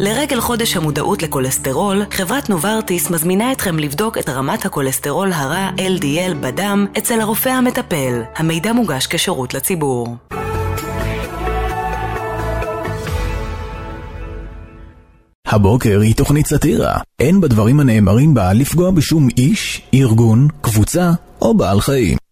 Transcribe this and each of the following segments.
לרגל חודש המודעות לכולסטרול, חברת נוברטיס מזמינה אתכם לבדוק את רמת הכולסטרול הרע LDL בדם אצל הרופא המטפל. המידע מוגש כשירות לציבור. הבוקר היא תוכנית סאטירה. אין בדברים הנאמרים בה לפגוע בשום איש, ארגון, קבוצה או בעל חיים.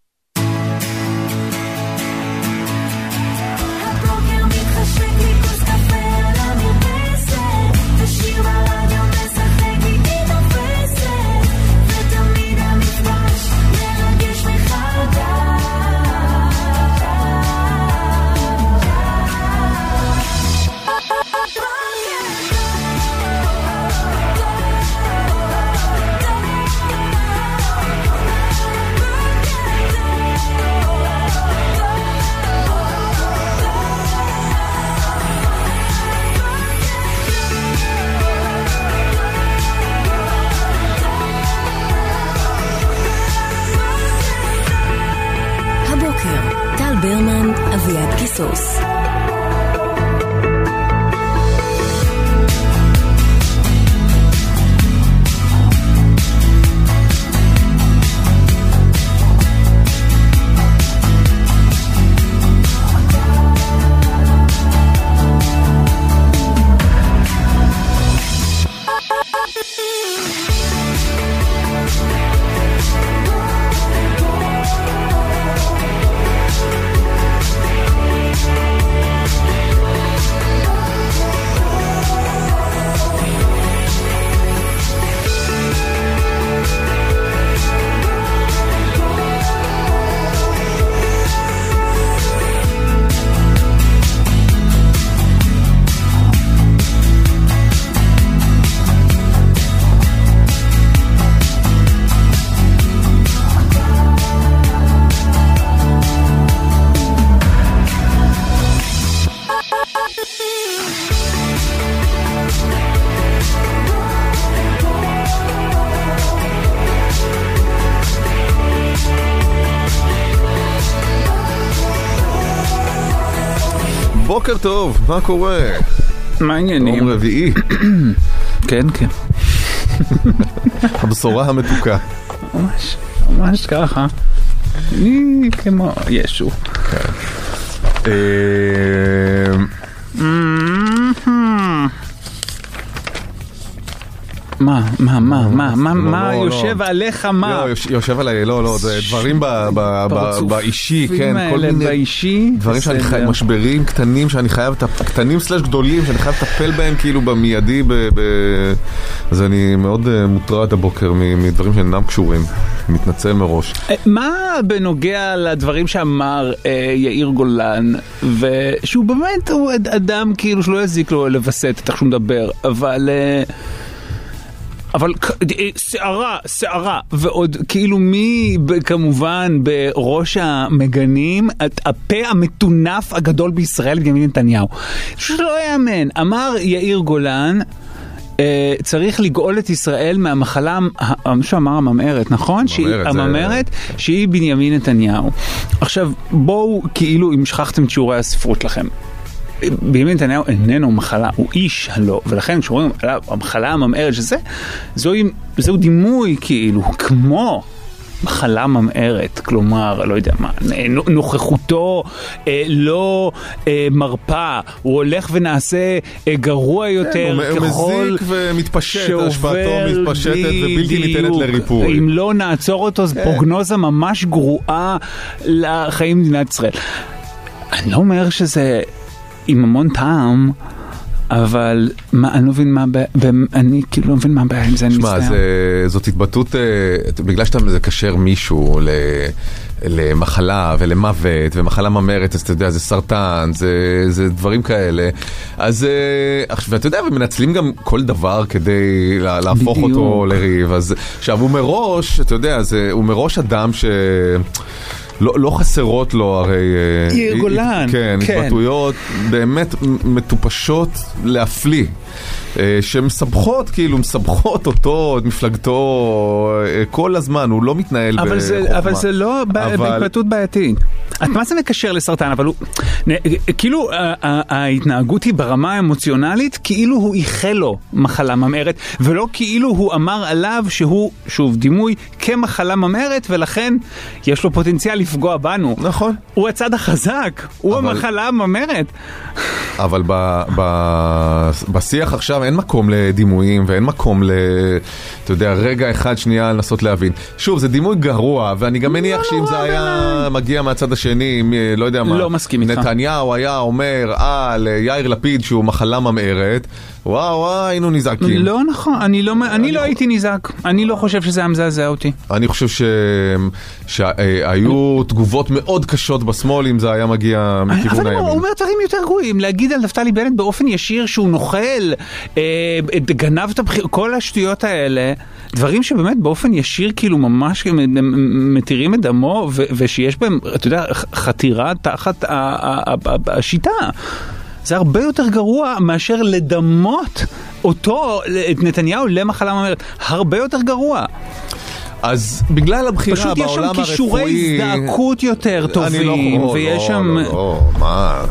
בוקר טוב, מה קורה? מה העניינים? יום רביעי, כן, כן. הבשורה המתוקה. ממש, ממש ככה. אני כמו ישו. מה, מה, מה, מה, מה, לא, מה לא, יושב לא. עליך, מה? לא, יוש- יושב עליי, לא, לא, זה דברים באישי, כן, כל מיני באישי, דברים שאני בסדר. חי... משברים קטנים שאני חייב, קטנים סלש גדולים, שאני חייב לטפל בהם כאילו במיידי, אז אני מאוד אה, מוטרד הבוקר מדברים שאינם קשורים, מתנצל מראש. אה, מה בנוגע לדברים שאמר אה, יאיר גולן, ושהוא באמת, הוא אדם כאילו שלא יזיק לו לווסת את איך שהוא מדבר, אבל... אה, אבל אה, סערה, סערה, ועוד כאילו מי כמובן בראש המגנים, את- הפה המטונף הגדול בישראל, בנימין נתניהו. פשוט לא יאמן. אמר יאיר גולן, אה, צריך לגאול את ישראל מהמחלה, ה- מישהו אמר הממארת, נכון? הממארת, זה- שהיא בנימין נתניהו. עכשיו, בואו, כאילו, אם שכחתם את שיעורי הספרות שלכם. בנימין נתניהו איננו מחלה, הוא איש הלא, ולכן כשרואים עליו המחלה הממארת שזה, זוהי, זהו דימוי כאילו, כמו מחלה ממארת, כלומר, לא יודע מה, נוכחותו אה, לא אה, מרפה, הוא הולך ונעשה אה, גרוע יותר כן, הוא ככל מזיק ומתפשט, שעובר השפעתו מתפשטת ובלתי ניתנת בדיוק. לריפוי. אם לא נעצור אותו, זו כן. פרוגנוזה ממש גרועה לחיים במדינת ישראל. אני לא אומר שזה עם המון טעם, אבל מה, אני לא מבין מה הבעיה, אני כאילו לא מבין מה הבעיה עם זה, אני שמע, מצטער. זה- זאת התבטאות, אה, בגלל שאתה מקשר מישהו ל... למחלה ולמוות ומחלה ממארת, אז אתה יודע, זה סרטן, זה, זה דברים כאלה. אז, אה, עכשיו, ואתה יודע, ומנצלים גם כל דבר כדי לה- להפוך בדיוק. אותו לריב. אז עכשיו, הוא מראש, אתה יודע, זה, הוא מראש אדם ש... לא, לא חסרות לו הרי... אה, יאיר אה, גולן, כן, כן. התבטאויות באמת מטופשות להפליא. אה, שמסבכות, כאילו, מסבכות אותו, את מפלגתו, אה, כל הזמן, הוא לא מתנהל אבל זה, בחוכמה. אבל זה לא אבל- בהתבטאות בעייתית. את מה זה מקשר לסרטן? אבל הוא... כאילו ההתנהגות היא ברמה האמוציונלית כאילו הוא איחל לו מחלה ממארת, ולא כאילו הוא אמר עליו שהוא, שוב, דימוי כמחלה ממארת, ולכן יש לו פוטנציאל לפגוע בנו. נכון. הוא הצד החזק, הוא אבל- המחלה הממארת. אבל ב, ב, בשיח עכשיו אין מקום לדימויים ואין מקום ל... אתה יודע, רגע אחד שנייה לנסות להבין. שוב, זה דימוי גרוע, ואני גם מניח שאם נורא זה היה מגיע מהצד השני, מ- לא יודע מה, לא מסכים איתך. נתניהו היה אומר על יאיר לפיד שהוא מחלה ממארת, וואו וואו, היינו נזעקים. לא נכון, אני לא, אני לא הייתי נזעק, אני לא חושב שזה היה מזעזע אותי. אני חושב ש... שהיו תגובות מאוד קשות בשמאל אם זה היה מגיע מכיוון אבל הוא הימין. אומר דברים יותר גרועים, להגיד על נפתלי בנט באופן ישיר שהוא נוכל, אה, גנב את הבחירות, כל השטויות האלה, דברים שבאמת באופן ישיר כאילו ממש מתירים את דמו, ו- ושיש בהם, אתה יודע, ח- חתירה תחת השיטה. זה הרבה יותר גרוע מאשר לדמות אותו, את נתניהו למחלה ממארת, הרבה יותר גרוע. אז בגלל הבחירה פשוט יש שם בעולם הרפואי... כישורי הזדעקות יותר אני טובים, לא, ויש לא, שם... לא, לא, מה...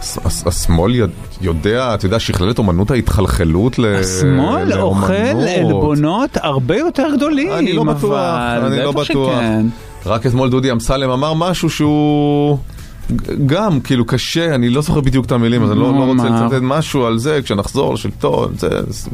הס- הס- השמאל יודע- אתה יודע, שכלל את אומנות ההתחלחלות ל- השמאל אוכל לאומנות. עלבונות הרבה יותר גדולים, אני לא בטוח, אני לא בטוח. רק אתמול דודי אמסלם אמר משהו שהוא... גם, כאילו קשה, אני לא זוכר בדיוק את המילים, אז אני לא, לא רוצה מה? לצטט משהו על זה, כשנחזור לשלטון, זה, זה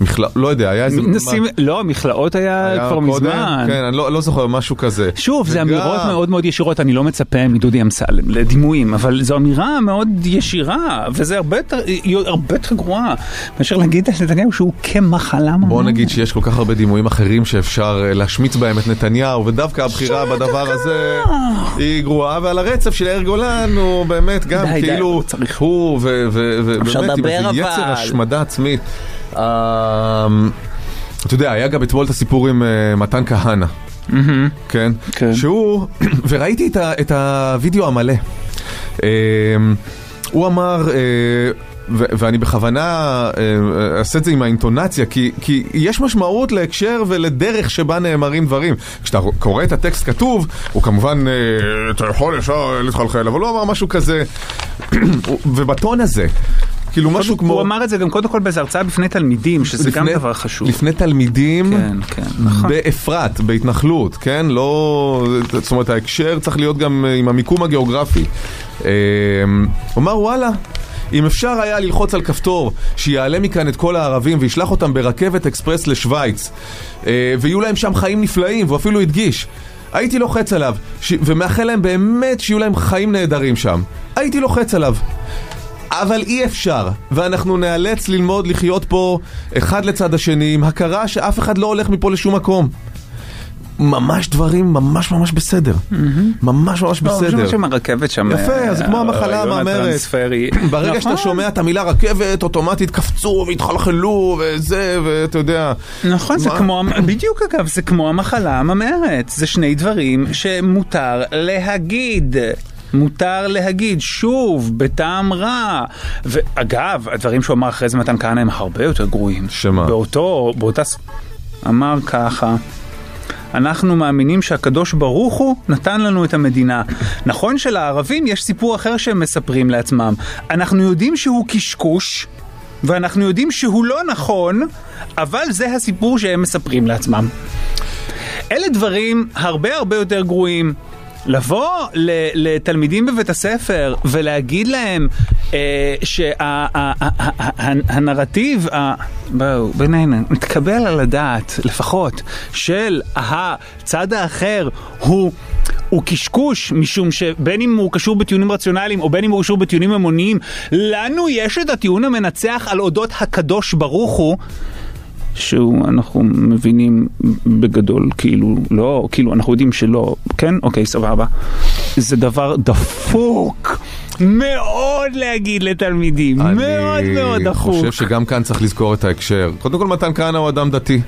מכלל, לא יודע, היה איזה... נשים, לא, מכלאות היה, היה כבר קודם? מזמן. כן, אני לא, לא זוכר, משהו כזה. שוב, זה וגם- אמירות מאוד מאוד ישירות, אני לא מצפה מדודי אמסלם לדימויים, אבל זו אמירה מאוד ישירה, וזה הרבה יותר, הרבה יותר גרועה, מאשר להגיד על נתניהו שהוא כמחלה ממש. בוא נגיד שיש כל כך הרבה דימויים אחרים שאפשר אה, להשמיץ בהם את נתניהו, ודווקא הבחירה בדבר הזה היא גרועה, ועל הרצף של יאיר גולן הוא באמת גם די, די, כאילו, לא צריך. הוא ובאמת עם איזה יצר. השמדה עצמית. אה, אתה יודע, היה גם אתמול את הסיפור עם אה, מתן כהנא, כן? כן. שהוא, וראיתי את ה- את הוידאו המלא. אה, הוא אמר, אה, ואני בכוונה אה, אעשה את זה עם האינטונציה, כי, כי יש משמעות להקשר ולדרך שבה נאמרים דברים. כשאתה קורא את הטקסט כתוב, הוא כמובן, אה, אתה יכול ישר להתחלחל, אבל הוא אמר משהו כזה, ובטון הזה. כאילו משהו כמו... הוא אמר את זה גם קודם כל באיזו הרצאה בפני תלמידים, שזה גם דבר חשוב. לפני תלמידים, כן, כן, נכון. באפרת, בהתנחלות, כן? לא... זאת אומרת, ההקשר צריך להיות גם אה, עם המיקום הגיאוגרפי. אה, הוא אמר, וואלה. אם אפשר היה ללחוץ על כפתור שיעלה מכאן את כל הערבים וישלח אותם ברכבת אקספרס לשוויץ אה, ויהיו להם שם חיים נפלאים, והוא אפילו הדגיש הייתי לוחץ עליו ש... ומאחל להם באמת שיהיו להם חיים נהדרים שם הייתי לוחץ עליו אבל אי אפשר, ואנחנו נאלץ ללמוד לחיות פה אחד לצד השני עם הכרה שאף אחד לא הולך מפה לשום מקום. ממש דברים ממש ממש בסדר. ממש ממש לא, בסדר. אני חושב שהרכבת שם... יפה, אה, אז כמו המחלה. הטרנספרי. ברגע שאתה נכון. שומע את המילה רכבת, אוטומטית קפצו והתחלחלו וזה, ואתה יודע. נכון, זה? כמו, בדיוק אגב, זה כמו המחלה הממארת. זה שני דברים שמותר להגיד. מותר להגיד, שוב, בטעם רע. ואגב, הדברים שהוא אמר אחרי זה מתן כהנא הם הרבה יותר גרועים. שמה? באותו, באותה... אמר ככה. אנחנו מאמינים שהקדוש ברוך הוא נתן לנו את המדינה. נכון שלערבים יש סיפור אחר שהם מספרים לעצמם. אנחנו יודעים שהוא קשקוש, ואנחנו יודעים שהוא לא נכון, אבל זה הסיפור שהם מספרים לעצמם. אלה דברים הרבה הרבה יותר גרועים. לבוא לתלמידים בבית הספר ולהגיד להם אה, שהנרטיב, בואו, בינינו, מתקבל על הדעת לפחות, של הצד האחר הוא... הוא קשקוש, משום שבין אם הוא קשור בטיעונים רציונליים או בין אם הוא קשור בטיעונים המוניים, לנו יש את הטיעון המנצח על אודות הקדוש ברוך הוא, שהוא, אנחנו מבינים בגדול, כאילו, לא, כאילו, אנחנו יודעים שלא, כן? אוקיי, סבבה. זה דבר דפוק. מאוד להגיד לתלמידים, מאוד מאוד אני דחוף. חושב שגם כאן צריך לזכור את ההקשר. קודם כל, מתן כהנא הוא אדם דתי.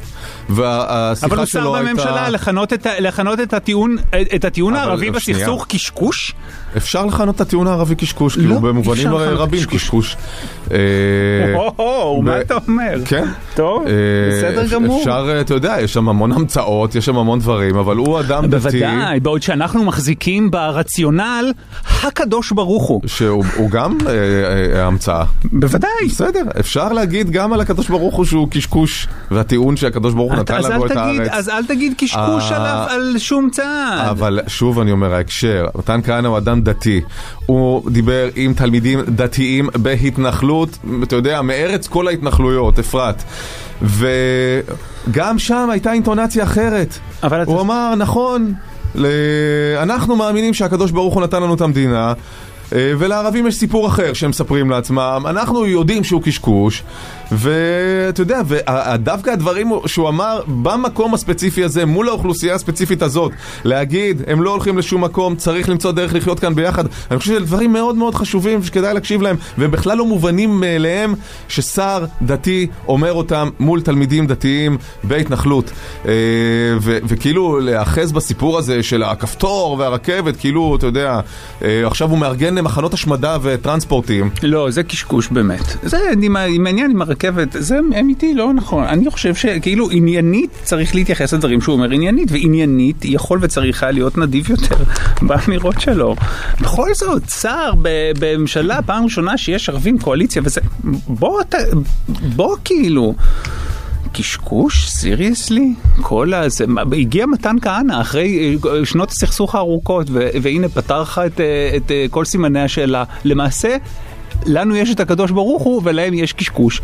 והשיחה אבל הוא שר שלו הייתה... בממשלה, לכנות את לכנות את הטיעון את הטיעון הערבי. בסכסוך קשקוש? אפשר לכנות את הטיעון הערבי קשקוש, כאילו לא, במובנים אפשר לכנות רבים קשקוש. אה, או, מה אתה אומר? כן. טוב, אה, בסדר גמור. אפשר, אה, אתה יודע, יש שם המון המצאות, יש שם המון דברים, אבל הוא אדם דתי. בוודאי, בעוד שאנחנו מחזיקים ברציונל הקדוש ברוך הוא. שהוא הוא גם אה, אה, המצאה. בוודאי. בסדר, אפשר להגיד גם על הקדוש ברוך הוא שהוא קשקוש, והטיעון שהקדוש ברוך הוא נתן לנו את הארץ. אז אל תגיד קשקוש אה, על שום צעד. אבל שוב אני אומר, ההקשר, מתן כהנא הוא אדם דתי. הוא דיבר עם תלמידים דתיים בהתנחלות, אתה יודע, מארץ כל ההתנחלויות, אפרת. וגם שם הייתה אינטונציה אחרת. הוא אמר, נכון, ל- אנחנו מאמינים שהקדוש ברוך הוא נתן לנו את המדינה. אה, ולערבים יש סיפור אחר שהם מספרים לעצמם, אנחנו יודעים שהוא קשקוש, ואתה יודע, ודווקא הדברים שהוא אמר במקום הספציפי הזה, מול האוכלוסייה הספציפית הזאת, להגיד, הם לא הולכים לשום מקום, צריך למצוא דרך לחיות כאן ביחד, אני חושב שאלה דברים מאוד מאוד חשובים שכדאי להקשיב להם, והם בכלל לא מובנים מאליהם ששר דתי אומר אותם מול תלמידים דתיים בהתנחלות. אה, וכאילו להיאחז בסיפור הזה של הכפתור והרכבת, כאילו, אתה יודע, אה, עכשיו הוא מארגן מחנות השמדה וטרנספורטים. לא, זה קשקוש באמת. זה עם ה- עם הרכבת, זה אמיתי, לא נכון. אני חושב שכאילו עניינית צריך להתייחס לדברים שהוא אומר עניינית, ועניינית יכול וצריך היה להיות נדיב יותר באמירות שלו. בכל זאת, שר בממשלה, פעם ראשונה שיש ערבים קואליציה וזה, בוא אתה, בוא כאילו. קשקוש? סיריוסלי? כל הזה, הגיע מתן כהנא אחרי אה, שנות הסכסוך הארוכות והנה פתר לך את, אה, את אה, כל סימני השאלה. למעשה, לנו יש את הקדוש ברוך הוא ולהם יש קשקוש.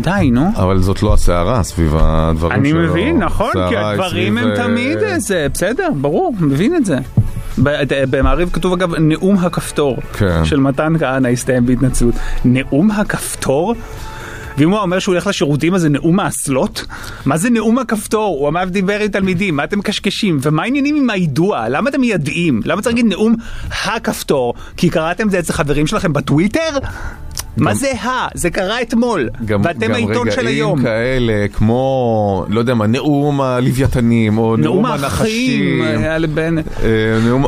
די, נו. אבל זאת לא הסערה סביב הדברים אני שלו. מבין, נכון, כי הדברים הם אה, תמיד איזה, בסדר, ברור, מבין את זה. ב- במעריב כתוב אגב נאום הכפתור כן. של מתן כהנא הסתיים בהתנצלות. נאום הכפתור? ואם הוא אומר שהוא הולך לשירותים אז זה נאום האסלות? מה זה נאום הכפתור? הוא אמר דיבר עם תלמידים, מה אתם מקשקשים? ומה העניינים עם היידוע? למה אתם מיידעים? למה צריך להגיד נאום הכפתור? כי קראתם את זה אצל חברים שלכם בטוויטר? מה זה ה? זה קרה אתמול, גם, ואתם גם העיתון של רגעים היום. כאלה, כמו, לא יודע מה, נאום הלוויתנים, או נאום, נאום האחים הנחשים. היה לבן... אה, נאום...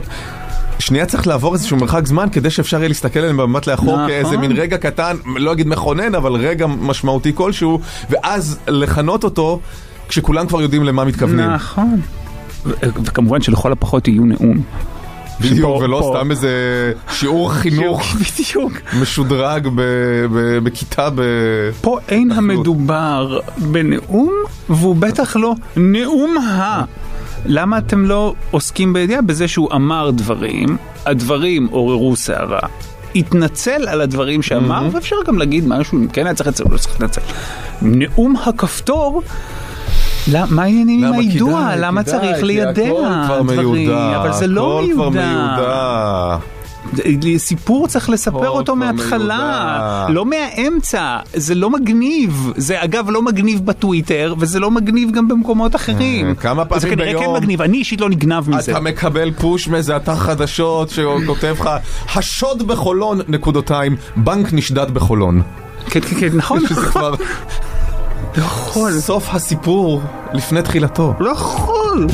שנייה צריך לעבור איזשהו מרחק זמן כדי שאפשר יהיה להסתכל עליהם במבט לאחור נכון. כאיזה מין רגע קטן, לא אגיד מכונן, אבל רגע משמעותי כלשהו, ואז לכנות אותו כשכולם כבר יודעים למה מתכוונים. נכון. וכמובן שלכל הפחות יהיו נאום. בדיוק, ולא פה- סתם איזה שיעור חינוך בדיוק. משודרג ב- ב- בכיתה ב... פה אין. המדובר בנאום, והוא בטח לא נאום ה... למה אתם לא עוסקים בידיעה בזה שהוא אמר דברים, הדברים עוררו סערה, התנצל על הדברים שאמר, ואפשר גם להגיד משהו, אם כן היה צריך לצאת, לא צריך להתנצל. נאום הכפתור, למה- מה העניינים עם היידוע? כדאי, למה צריך ליידע כבר דברים? מיודע, אבל זה לא הכל כבר מיודע. סיפור צריך לספר אותו מההתחלה. לא מהאמצע, זה לא מגניב, זה אגב לא מגניב בטוויטר, וזה לא מגניב גם במקומות אחרים. אה, כמה פעמים זה כנראה כן ביום מגניב, אני אישית לא נגנב מזה. אתה מקבל פוש מאיזה אתר חדשות שכותב לך השוד בחולון, נקודותיים, בנק נשדד בחולון. כן, כן, כן, נכון, לא יכול, סוף הסיפור לפני תחילתו. לא יכול.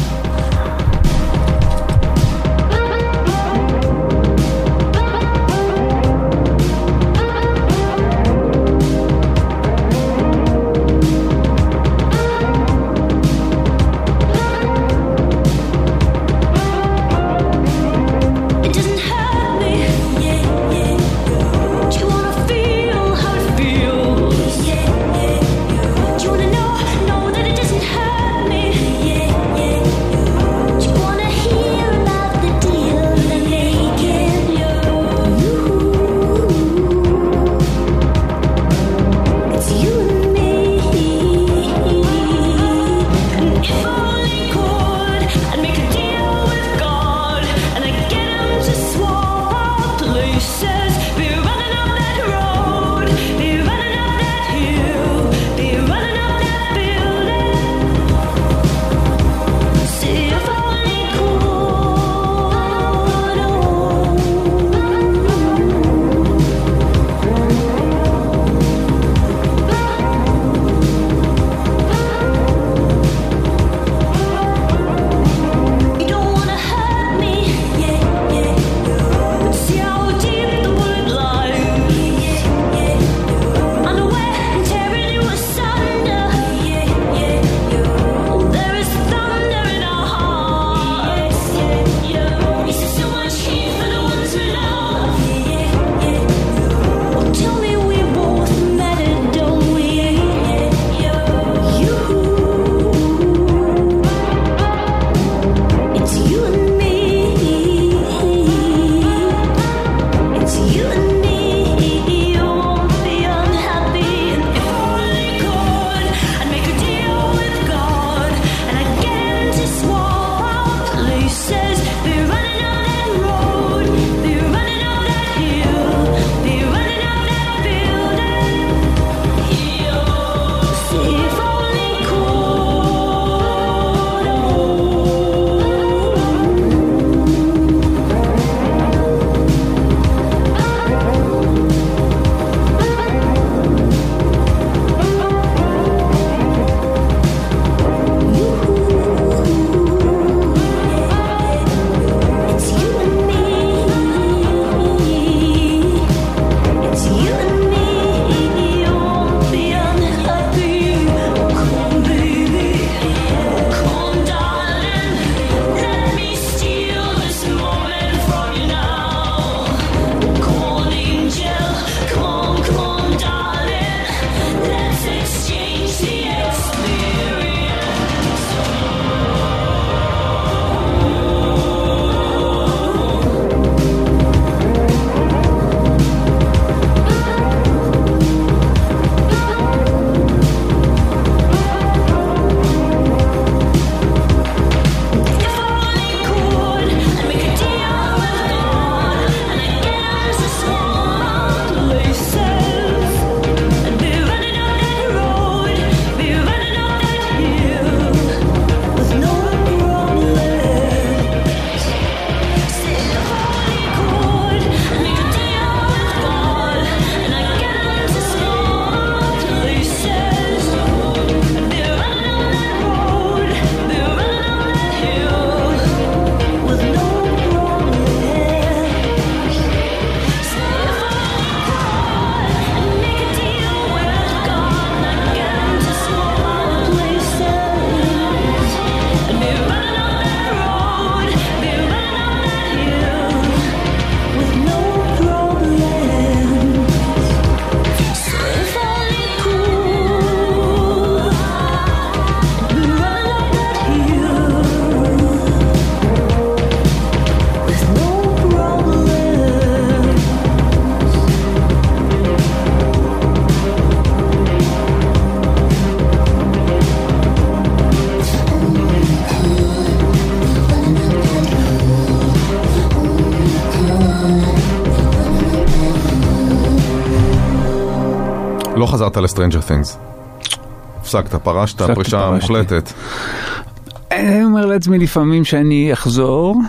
חזרת ל Stranger Things. הפסקת, פרשת, פרישה. מוחלטת. אני אומר לעצמי לפעמים שאני אחזור,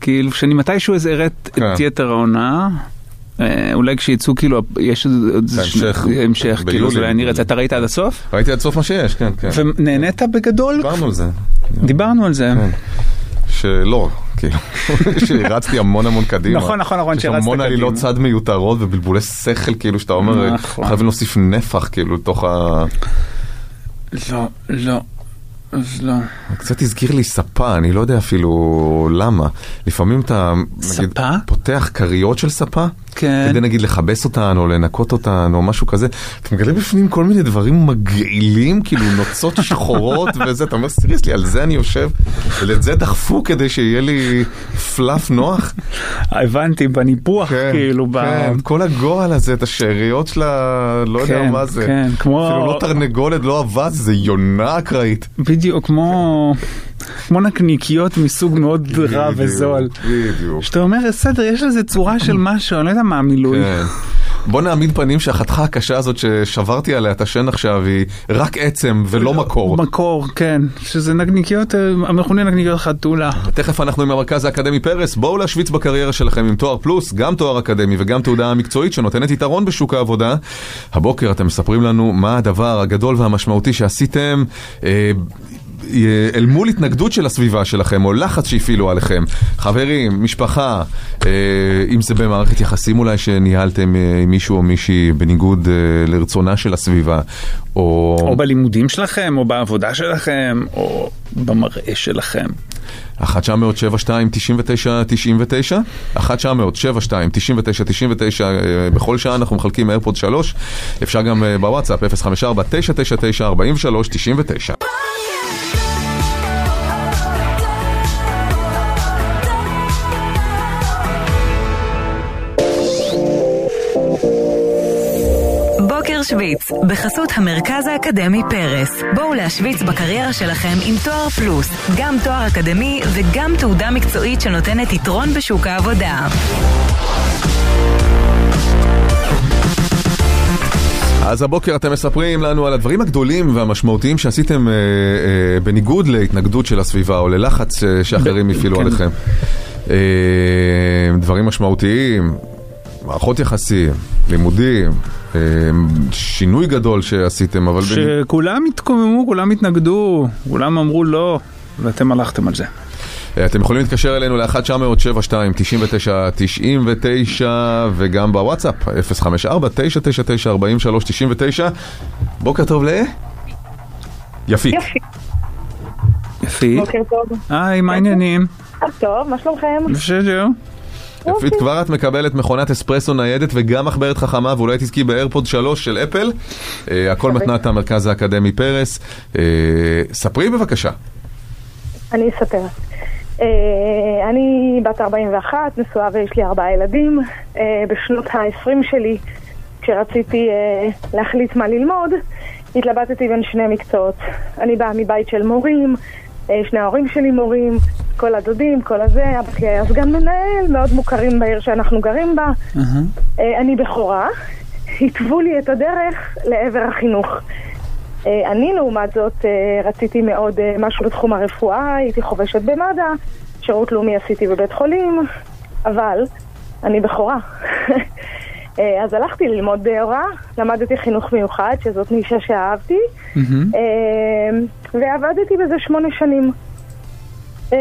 כאילו שאני מתישהו איזה אראה את כן. את יתר העונה. אה, אולי כשיצאו כאילו, יש המשך, ביולי, כאילו, אז אולי אני. אראה, אתה ראית עד הסוף? ראיתי עד סוף מה שיש, כן, כן. ונהנית בגדול? דיברנו על זה. דיברנו על זה. כן. שלא, שהרצתי המון המון קדימה. נכון, נכון, נכון, יש שהרצת המון עלילות קדימה. צד מיותרות ובלבולי שכל, כאילו, שאתה אומר, נכון. חייבים להוסיף נפח, כאילו, לתוך ה... לא, לא, אז לא. קצת הזכיר לי ספה, אני לא יודע אפילו למה. לפעמים אתה, נגיד, ספה? פותח כריות של ספה, כן. כדי נגיד לכבס אותן או לנקות אותן או משהו כזה, אתה מגלה בפנים כל מיני דברים מגעילים, כאילו נוצות שחורות וזה, אתה אומר, סיריוסלי, על זה אני יושב, ואת זה דחפו כדי שיהיה לי פלאף נוח. הבנתי, בניפוח, כאילו, ב... כן, כל הגועל הזה, את השאריות של ה... לא יודע כן, מה זה. כן, כמו- אפילו לא תרנגולת, לא אבז, זה יונה אקראית. בדיוק, כמו... כמו נקניקיות מסוג מאוד רע וזול. בדיוק. שאתה אומר, בסדר, יש לזה צורה של משהו, אני לא יודע מה המילוי. כן. בוא נעמיד פנים שהחתיכה הקשה הזאת ששברתי עליה את השן עכשיו היא רק עצם ולא מקור. מקור, כן. שזה נקניקיות, אה, המכונה נקניקיות חתולה. תכף אנחנו עם המרכז האקדמי פרס, בואו להשוויץ בקריירה שלכם עם תואר פלוס, גם תואר אקדמי וגם תעודה מקצועית שנותנת יתרון בשוק העבודה. הבוקר אתם מספרים לנו מה הדבר הגדול והמשמעותי שעשיתם. אה, אל מול התנגדות של הסביבה שלכם, או לחץ שהפעילו עליכם, חברים, משפחה, אה, אם זה במערכת יחסים אולי שניהלתם אה, עם מישהו או מישהי בניגוד אה, לרצונה של הסביבה, או... או בלימודים שלכם, או בעבודה שלכם, או במראה שלכם. 1 900 72 99 99 1 900 72 99 99 אה, בכל שעה אנחנו מחלקים איירפוד 3 אפשר גם אה, בוואטסאפ 054 שוויץ, בחסות המרכז האקדמי פרס. בואו להשוויץ בקריירה שלכם עם תואר פלוס, גם תואר אקדמי וגם תעודה מקצועית שנותנת יתרון בשוק העבודה. אז הבוקר אתם מספרים לנו על הדברים הגדולים והמשמעותיים שעשיתם אה, אה, בניגוד להתנגדות של הסביבה או ללחץ אה, שאחרים הפעילו כן. עליכם. אה, דברים משמעותיים, מערכות יחסים, לימודים, שינוי גדול שעשיתם, אבל... שכולם התקוממו, כולם התנגדו, כולם אמרו לא, ואתם הלכתם על זה. אה, אתם יכולים להתקשר אלינו ל-1972-99-99 וגם בוואטסאפ, 054-999-4399. בוקר טוב ל... יפית. יפית. בוקר טוב. היי, מה העניינים? טוב, מה שלומכם? בסדר. יפית, כבר את מקבלת מכונת אספרסו ניידת וגם מחברת חכמה ואולי תזכי באיירפוד 3 של אפל. אה, הכל מתנת המרכז האקדמי פרס. אה, ספרי בבקשה. אני אספר. אה, אני בת 41, נשואה ויש לי ארבעה ילדים. בשנות ה-20 שלי, כשרציתי להחליט מה ללמוד, התלבטתי בין שני מקצועות. אני באה מבית של מורים, שני ההורים שלי מורים, כל הדודים, כל הזה, אבא שלי היה סגן מנהל, מאוד מוכרים בעיר שאנחנו גרים בה. אה, אני בכורה, התוו לי את הדרך לעבר החינוך. אה, אני לעומת זאת אה, רציתי מאוד אה, משהו בתחום הרפואה, הייתי חובשת במד"א, שירות לאומי עשיתי בבית חולים, אבל אני בכורה. אה, אז הלכתי ללמוד אה, הוראה, למדתי חינוך מיוחד, שזאת נישה שאהבתי, אה, ועבדתי בזה שמונה שנים. אה,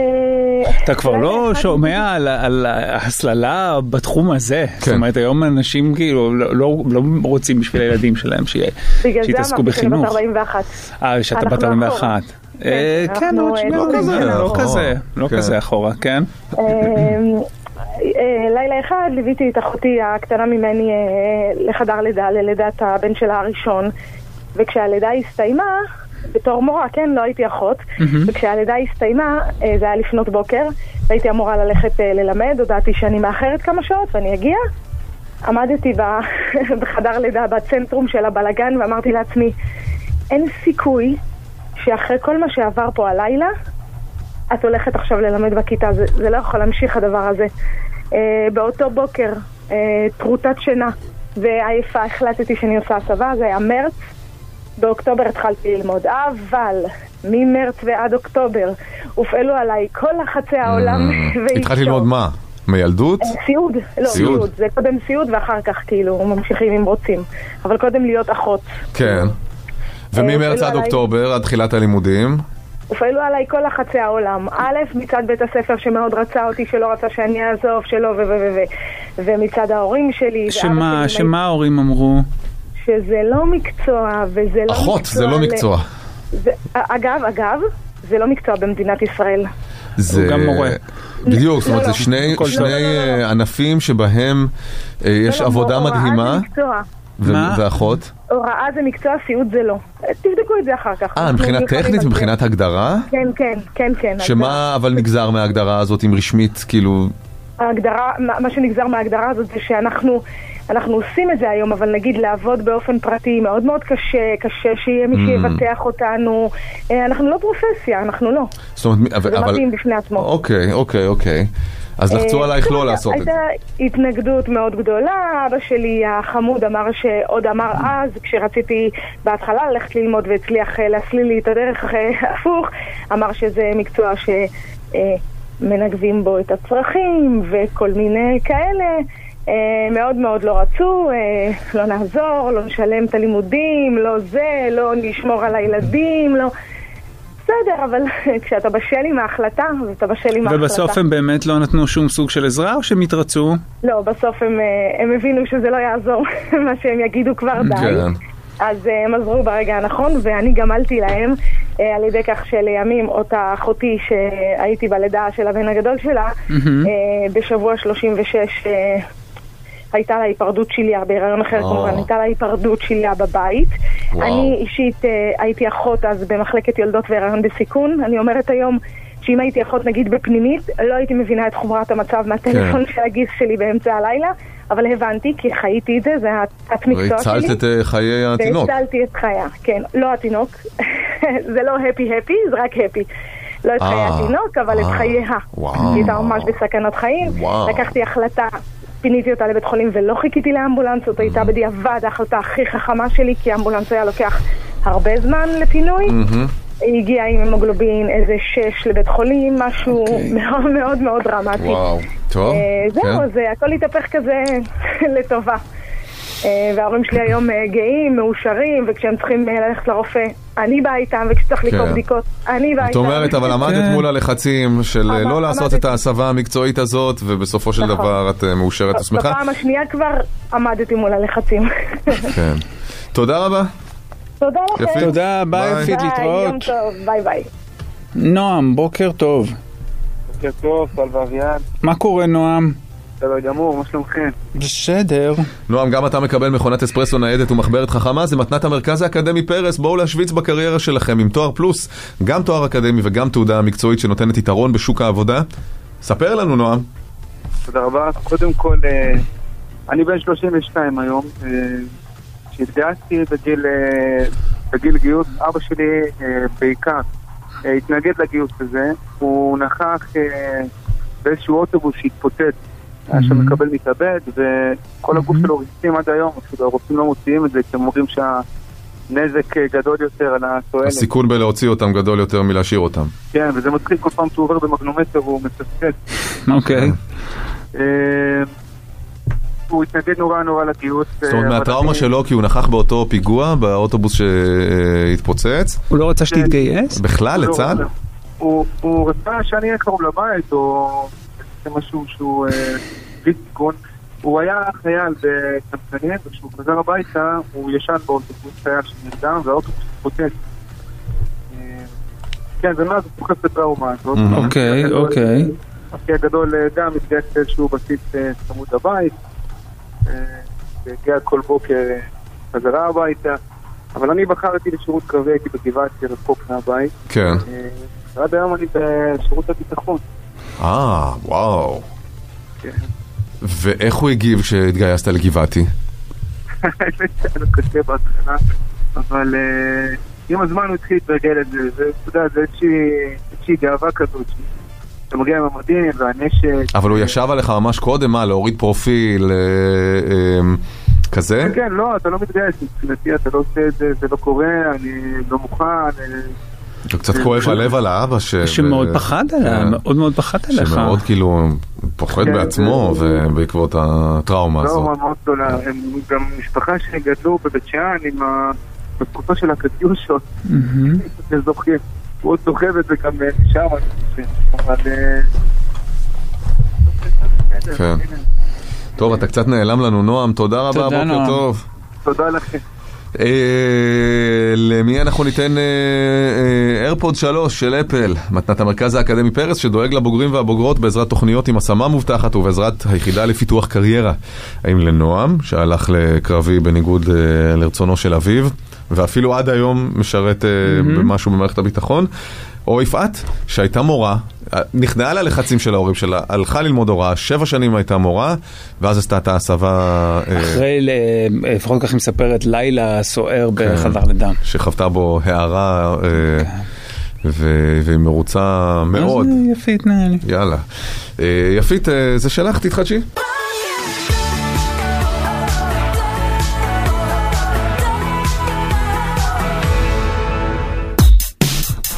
אתה כבר לא שומע על, על ההסללה בתחום הזה. זאת כן. אומרת, היום אנשים כאילו לא, לא, לא רוצים בשביל הילדים שלהם שיהיה- בגלל זה שיתעסקו אמרתי שאני בת בחינוך. 41. אה, שאתה בת 41. אחורה. אה, כן, אנחנו, עוד שנייה, לא לא לא. כזה, לא כן. כזה אחורה, כן? אה, לילה אחד ליוויתי את אחותי הקטנה ממני אה, לחדר לידה, ללידת הבן שלה הראשון, וכשהלידה הסתיימה, בתור מורה, כן, לא הייתי אחות, וכשהלידה הסתיימה, אה, זה היה לפנות בוקר, והייתי אמורה ללכת ללמד, הודעתי שאני מאחרת כמה שעות ואני אגיע. עמדתי בחדר לידה בצנטרום של הבלגן ואמרתי לעצמי, אין סיכוי שאחרי כל מה שעבר פה הלילה, את הולכת עכשיו ללמד בכיתה, זה, זה לא יכול להמשיך הדבר הזה. אה, באותו בוקר, אה, טרוטת שינה, ועייפה החלטתי שאני עושה הסבה, זה היה מרץ. באוקטובר התחלתי ללמוד, אבל ממרץ ועד אוקטובר הופעלו עליי כל לחצי העולם ואי Mm. התחלתי אפשר. ללמוד מה? מילדות? סיעוד, לא, סיעוד. זה קודם סיעוד ואחר כך כאילו ממשיכים אם רוצים. אבל קודם להיות אחות. כן. וממרץ עד אוקטובר, עד תחילת הלימודים. הופעלו עליי כל לחצי העולם. א', מצד בית הספר שמאוד רצה אותי, שלא רצה שאני אעזוב, שלא ו... ו... ו... ו... ומצד ההורים שלי. שמה, שלי, שמה ההורים אמרו? שזה לא מקצוע, וזה לא מקצוע... אחות, זה לא ל- מקצוע. זה, אגב, אגב, זה לא מקצוע במדינת ישראל. זה... גם מורה. בדיוק, זאת אומרת, לא, זה לא. שני. לא, לא, לא, ענפים שבהם אה, יש לא, לא, עבודה מדהימה, זה מקצוע. ו- מה? ואחות. הוראה זה מקצוע, סיעוד זה לא. תבדקו את זה אחר כך. אה, מבחינה טכנית. מבחינת הגדרה? כן, כן, כן, כן. שמה אבל נגזר מההגדרה הזאת, אם רשמית, כאילו... ההגדרה, מה מה שנגזר מההגדרה הזאת זה שאנחנו אנחנו עושים את זה היום, אבל נגיד לעבוד באופן פרטי מאוד מאוד קשה, קשה שיהיה מי Mm. שיבטח אותנו. אה, אנחנו לא פרופסיה, אנחנו לא. זאת אומרת, אבל... זה אבל- מדהים בפני עצמו. אוקיי, אוקיי, אוקיי. אז לחצו אה, עלייך לא בסדר, לעשות את זה. הייתה התנגדות מאוד גדולה, אבא שלי החמוד אמר שעוד אמר אז, כשרציתי בהתחלה ללכת ללמוד והצליח אה, להסליל לי את הדרך אה, הפוך, אמר שזה מקצוע שמנגבים בו את הצרכים וכל מיני כאלה. מאוד מאוד לא רצו, לא נעזור, לא נשלם את הלימודים, לא זה, לא נשמור על הילדים, לא... בסדר, אבל כשאתה בשל עם ההחלטה, אז אתה בשל עם ההחלטה. ובסוף הם באמת לא נתנו שום סוג של עזרה, או שהם התרצו? לא, בסוף הם, אה, הם הבינו שזה לא יעזור, מה שהם יגידו כבר די. כן. אז אה, הם עזרו ברגע הנכון, ואני גמלתי להם אה, על ידי כך שלימים אותה אחותי שהייתי בלידה של הבן הגדול שלה, בשבוע 36 אה, הייתה לה היפרדות שליה, בהיריון אחר או. כמובן, הייתה לה היפרדות שליה בבית. וואו. אני אישית אה, הייתי אחות אז במחלקת יולדות והיריון בסיכון. אני אומרת היום שאם הייתי אחות נגיד בפנימית, לא הייתי מבינה את חומרת המצב מהטלפון של הגיס שלי באמצע הלילה, אבל הבנתי כי חייתי את זה, זה התת מקצוע שלי. והצלת את אה, חיי התינוק. והצלתי את חיה, כן, לא התינוק, זה לא הפי הפי, זה רק הפי. לא את חיי אה, התינוק, אבל את חייה. היא הייתה ממש בסכנת חיים. לקחתי החלטה, פיניתי אותה לבית חולים ולא חיכיתי לאמבולנס, זאת הייתה בדיעבד ההחלטה הכי חכמה שלי, כי אמבולנס היה לוקח הרבה זמן לפינוי. היא הגיעה עם המוגלובין איזה שש לבית חולים, משהו מאוד מאוד מאוד דרמטי. אוקיי. וואו, טוב. אה, כן. זהו, אז אה, הכל התהפך כזה לטובה. אה, וההורים שלי היום אה, גאים, מאושרים, וכשהם צריכים אה, ללכת לרופא, אני באה איתם, וכשצריך לקרוא כן. בדיקות, אני באה את איתם. אומרת, אבל עמדת כן. מול הלחצים של לא לעשות. את ההסבה המקצועית הזאת, ובסופו של נכון. דבר את מאושרת ושמחה. בפעם השנייה כבר עמדתי מול הלחצים. כן. תודה רבה. תודה לכם. תודה, ביי. יפית, ביי, יום להתראות. טוב, ביי ביי. נועם, בוקר טוב. בוקר טוב, טל ואביעד, מה קורה, נועם? בסדר גמור, מה שלומכם? בסדר. נועם, גם אתה מקבל מכונת אספרסו ניידת ומחברת חכמה, זה מתנת המרכז האקדמי פרס, בואו להשוויץ בקריירה שלכם עם תואר פלוס, גם תואר אקדמי וגם תעודה מקצועית שנותנת יתרון בשוק העבודה. ספר לנו, נועם. תודה רבה. קודם כל, אה, אני בן 32 היום. אה, כשהתגייסתי בגיל, אה, בגיל גיוס, אבא שלי אה, בעיקר אה, התנגד לגיוס הזה. הוא נכח אה, באיזשהו אוטובוס שהתפוצץ. היה שם מקבל מתאבד, וכל הגוף שלו ריצים עד היום, אפילו הרופאים לא מוציאים את זה, כי הם אומרים שהנזק אה, גדול יותר על התועלת. הסיכון בלהוציא אותם גדול יותר מלהשאיר אותם. כן, וזה מצחיק כל פעם שהוא עובר במגנומטר, הוא מצפצף. אוקיי. אה, הוא התנגד נורא נורא לגיוס. זאת אומרת, אה, מהטראומה שלו, כי הוא נכח באותו פיגוע, באוטובוס שהתפוצץ, הוא לא רצה שתתגייס? בכלל לא, לצד? לא. הוא רצה שאני אהיה קרוב לבית, או זה משהו שהוא אה, בלי סיכון. הוא היה חייל בקמצנים, וכשהוא חזר הביתה, הוא ישן באוטובוס חייל שנרדם, והאוטובוס התפוצץ. אה, כן, ומאז הוא פוחד בטראומה הזאת. Mhm. אוקיי, אוקיי. אחי הגדול אה, גם התגייס לאיזשהו בסיס אה, צמוד לבית, אה, והגיע כל בוקר אה, חזרה הביתה, אבל אני בחרתי לשירות קרבי, הייתי בגבעתי רחוק מהבית, כן. אה, ועד היום אני בשירות הביטחון. אה, וואו. כן. ואיך הוא הגיב כשהתגייסת לגבעתי? האמת שהיה לו קשה בהתחלה, אבל אה, עם הזמן הוא התחיל להתרגל את זה, ואתה יודע, זה איזושהי גאווה כזאת, שאתה מגיע עם המדים והנשק. אבל הוא ישב עליך ממש קודם, מה, להוריד פרופיל, אה, אה, כזה? כן, לא, אתה לא מתגייס, מבחינתי אתה לא עושה את זה, זה לא קורה, אני לא מוכן. זה קצת כואב הלב על האבא ש... שמאוד פחד עליו, כן. מאוד מאוד פחד עליך. שמאוד כאילו פוחד כן, בעצמו זה- ובעקבות הטראומה הזאת. מאוד גדולה. הם גם משפחה שגדלו בבית שאן עם ה... בתקופה של הקטיושות. זה זוכה. הוא עוד זוכה בזה גם אה, משם, חושב. אבל... אה, כן. טוב, אתה קצת נעלם לנו, נועם, תודה רבה, תודה, בוקר. טוב. תודה לכם. אה, למי אנחנו ניתן איירפוד 3 של אפל, מתנת המרכז האקדמי פרס שדואג לבוגרים והבוגרות בעזרת תוכניות עם השמה מובטחת ובעזרת היחידה לפיתוח קריירה. האם לנועם, שהלך לקרבי בניגוד אה, לרצונו של אביו, ואפילו עד היום משרת אה, במשהו במערכת הביטחון, או יפעת, שהייתה מורה, אה, נכנעה ללחצים של ההורים שלה, הלכה ללמוד הוראה, שבע שנים הייתה מורה, ואז עשתה את ההסבה אה, אחרי, ל- לפחות כך היא מספרת, לילה סוער כן. בחדר לידה. שחוותה בו הערה, אה, ו- והיא מרוצה מאוד. אז, אה, יפית נראה לי. יאללה. אה, יפית, אה, זה שלך, תתחדשי.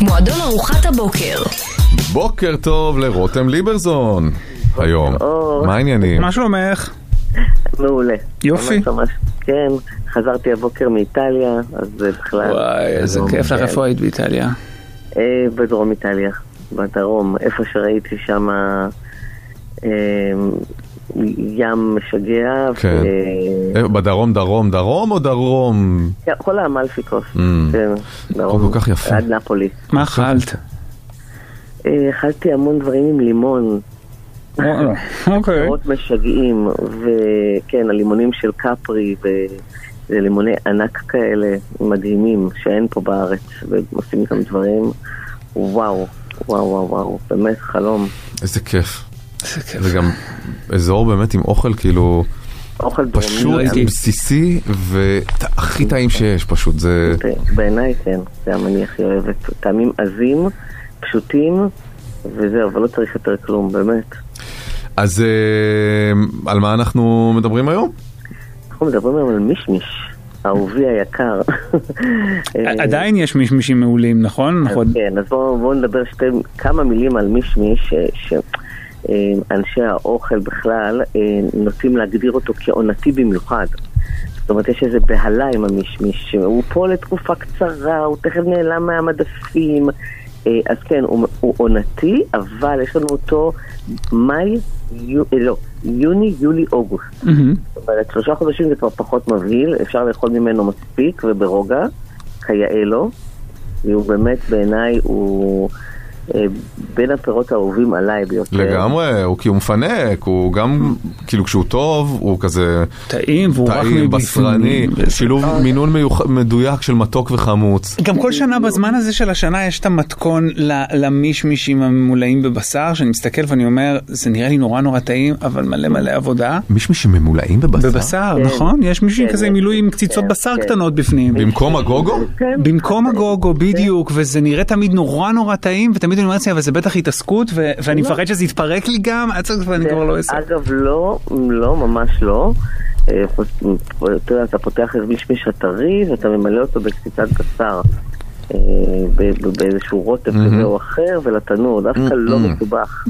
מועדון ארוחת הבוקר. בוקר טוב לרותם ליברזון היום. מה העניינים? מה שלומך? מעולה. יופי. כן, חזרתי הבוקר מאיטליה, אז זה בכלל... וואי, איזה לא, כיף לך. איפה היית באיטליה? אה, בדרום איטליה, בדרום, איפה שראיתי שם ים משגע. כן. ו- אה, בדרום, דרום, דרום או דרום? כן, כל האמלפיקוס, Mm. כן, דרום, כל כך יפה. עד נפולי. מה אכלת? אה, אכלתי המון דברים עם לימון, אוקיי. פירות משגעים, וכן, הלימונים של קפרי, וזה לימוני ענק כאלה, מדהימים, שאין פה בארץ, ועושים איתם דברים, וואו, וואו, וואו, וואו, באמת חלום. איזה כיף. כיף. וגם אזור באמת עם אוכל כאילו אוכל פשוט הייתי. בסיסי והכי טעים שיש פשוט. זה... בעיניי כן, זה גם אני הכי אוהבת. טעמים עזים, פשוטים, וזהו, אבל לא צריך יותר כלום, באמת. אז אה, על מה אנחנו מדברים היום? אנחנו מדברים היום על מישמיש, אהובי היקר. אה, עדיין יש מישמישים מעולים, נכון? כן, אז בואו בוא נדבר כמה מילים על מישמיש, שאנשי האוכל בכלל אה, נוטים להגדיר אותו כעונתי במיוחד. זאת אומרת, יש איזו בהלה עם המישמיש, הוא פה לתקופה קצרה, הוא תכף נעלם מהמדפים. אה, אז כן, הוא, הוא עונתי, אבל יש לנו אותו מאי, יו, אה, לא, יוני, יולי, אוגוסט. מהמם. זאת אומרת, שלושה חודשים זה כבר פחות מבהיל, אפשר לאכול ממנו מספיק וברוגע, כיאה לו, והוא באמת בעיניי, הוא אה, בין הפירות האהובים עליי ביותר. לגמרי, הוא כי הוא מפנק, הוא גם, כאילו כשהוא טוב, הוא כזה טעים והוא רך טעים, בשרני, מבפנים. שילוב מינון מיוח- מדויק של מתוק וחמוץ. גם כל שנה בזמן הזה של השנה יש את המתכון למישמישים הממולאים בבשר, שאני מסתכל ואני אומר, זה נראה לי נורא נורא טעים, אבל מלא מלא עבודה. מישמישים ממולאים בבשר? בבשר, כן. נכון? יש מישהו כן, כזה. עם מילוי עם קציצות כן, בשר כן. קטנות בפנים. במקום הגוגו? כן. במקום הגוגו, בדיוק, וזה נראה תמיד נורא נורא טעים, ותמיד אני אומר לעצמי, אבל זה בטח התעסקות, ו- ואני לא. מפחד שזה יתפרק לי גם, עד סוף ואני כבר לא אעשה. אגב, לא, לא, ממש לא. אה, אתה יודע, אתה פותח איזה מישמיש הטרי ואתה ממלא אותו בקציצת בשר. אה, באיזשהו רוטב כזה או אחר ולתנור, דווקא לא מסובך.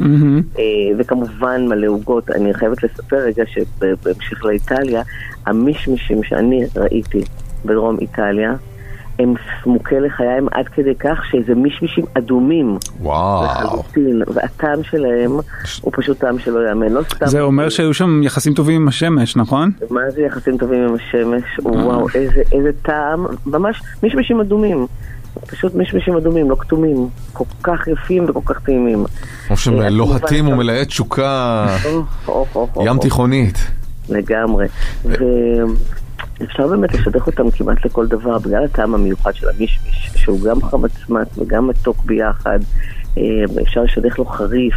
אה, וכמובן מלא עוגות. אני חייבת לספר רגע שבהמשך לאיטליה, המישמישים שאני ראיתי בדרום איטליה, הם סמוכי לחיים עד כדי כך שזה מישמישים אדומים וואו. לחלוטין, והטעם שלהם הוא פשוט טעם שלא ייאמן. לא סתם... זה אומר שהיו שם יחסים טובים עם השמש, נכון? מה זה יחסים טובים עם השמש? וואו, איזה, איזה טעם, ממש מישמישים אדומים. פשוט מישמישים אדומים, לא כתומים. כל כך יפים וכל כך טעימים. כמו שהם אה, לוהטים כמובן, ומלאי תשוקה ים. תיכונית. לגמרי. ואפשר באמת לשדך אותם כמעט לכל דבר, בגלל הטעם המיוחד של המישמיש, שהוא גם חמצמץ וגם מתוק ביחד. אה, אפשר לשדך לו חריף.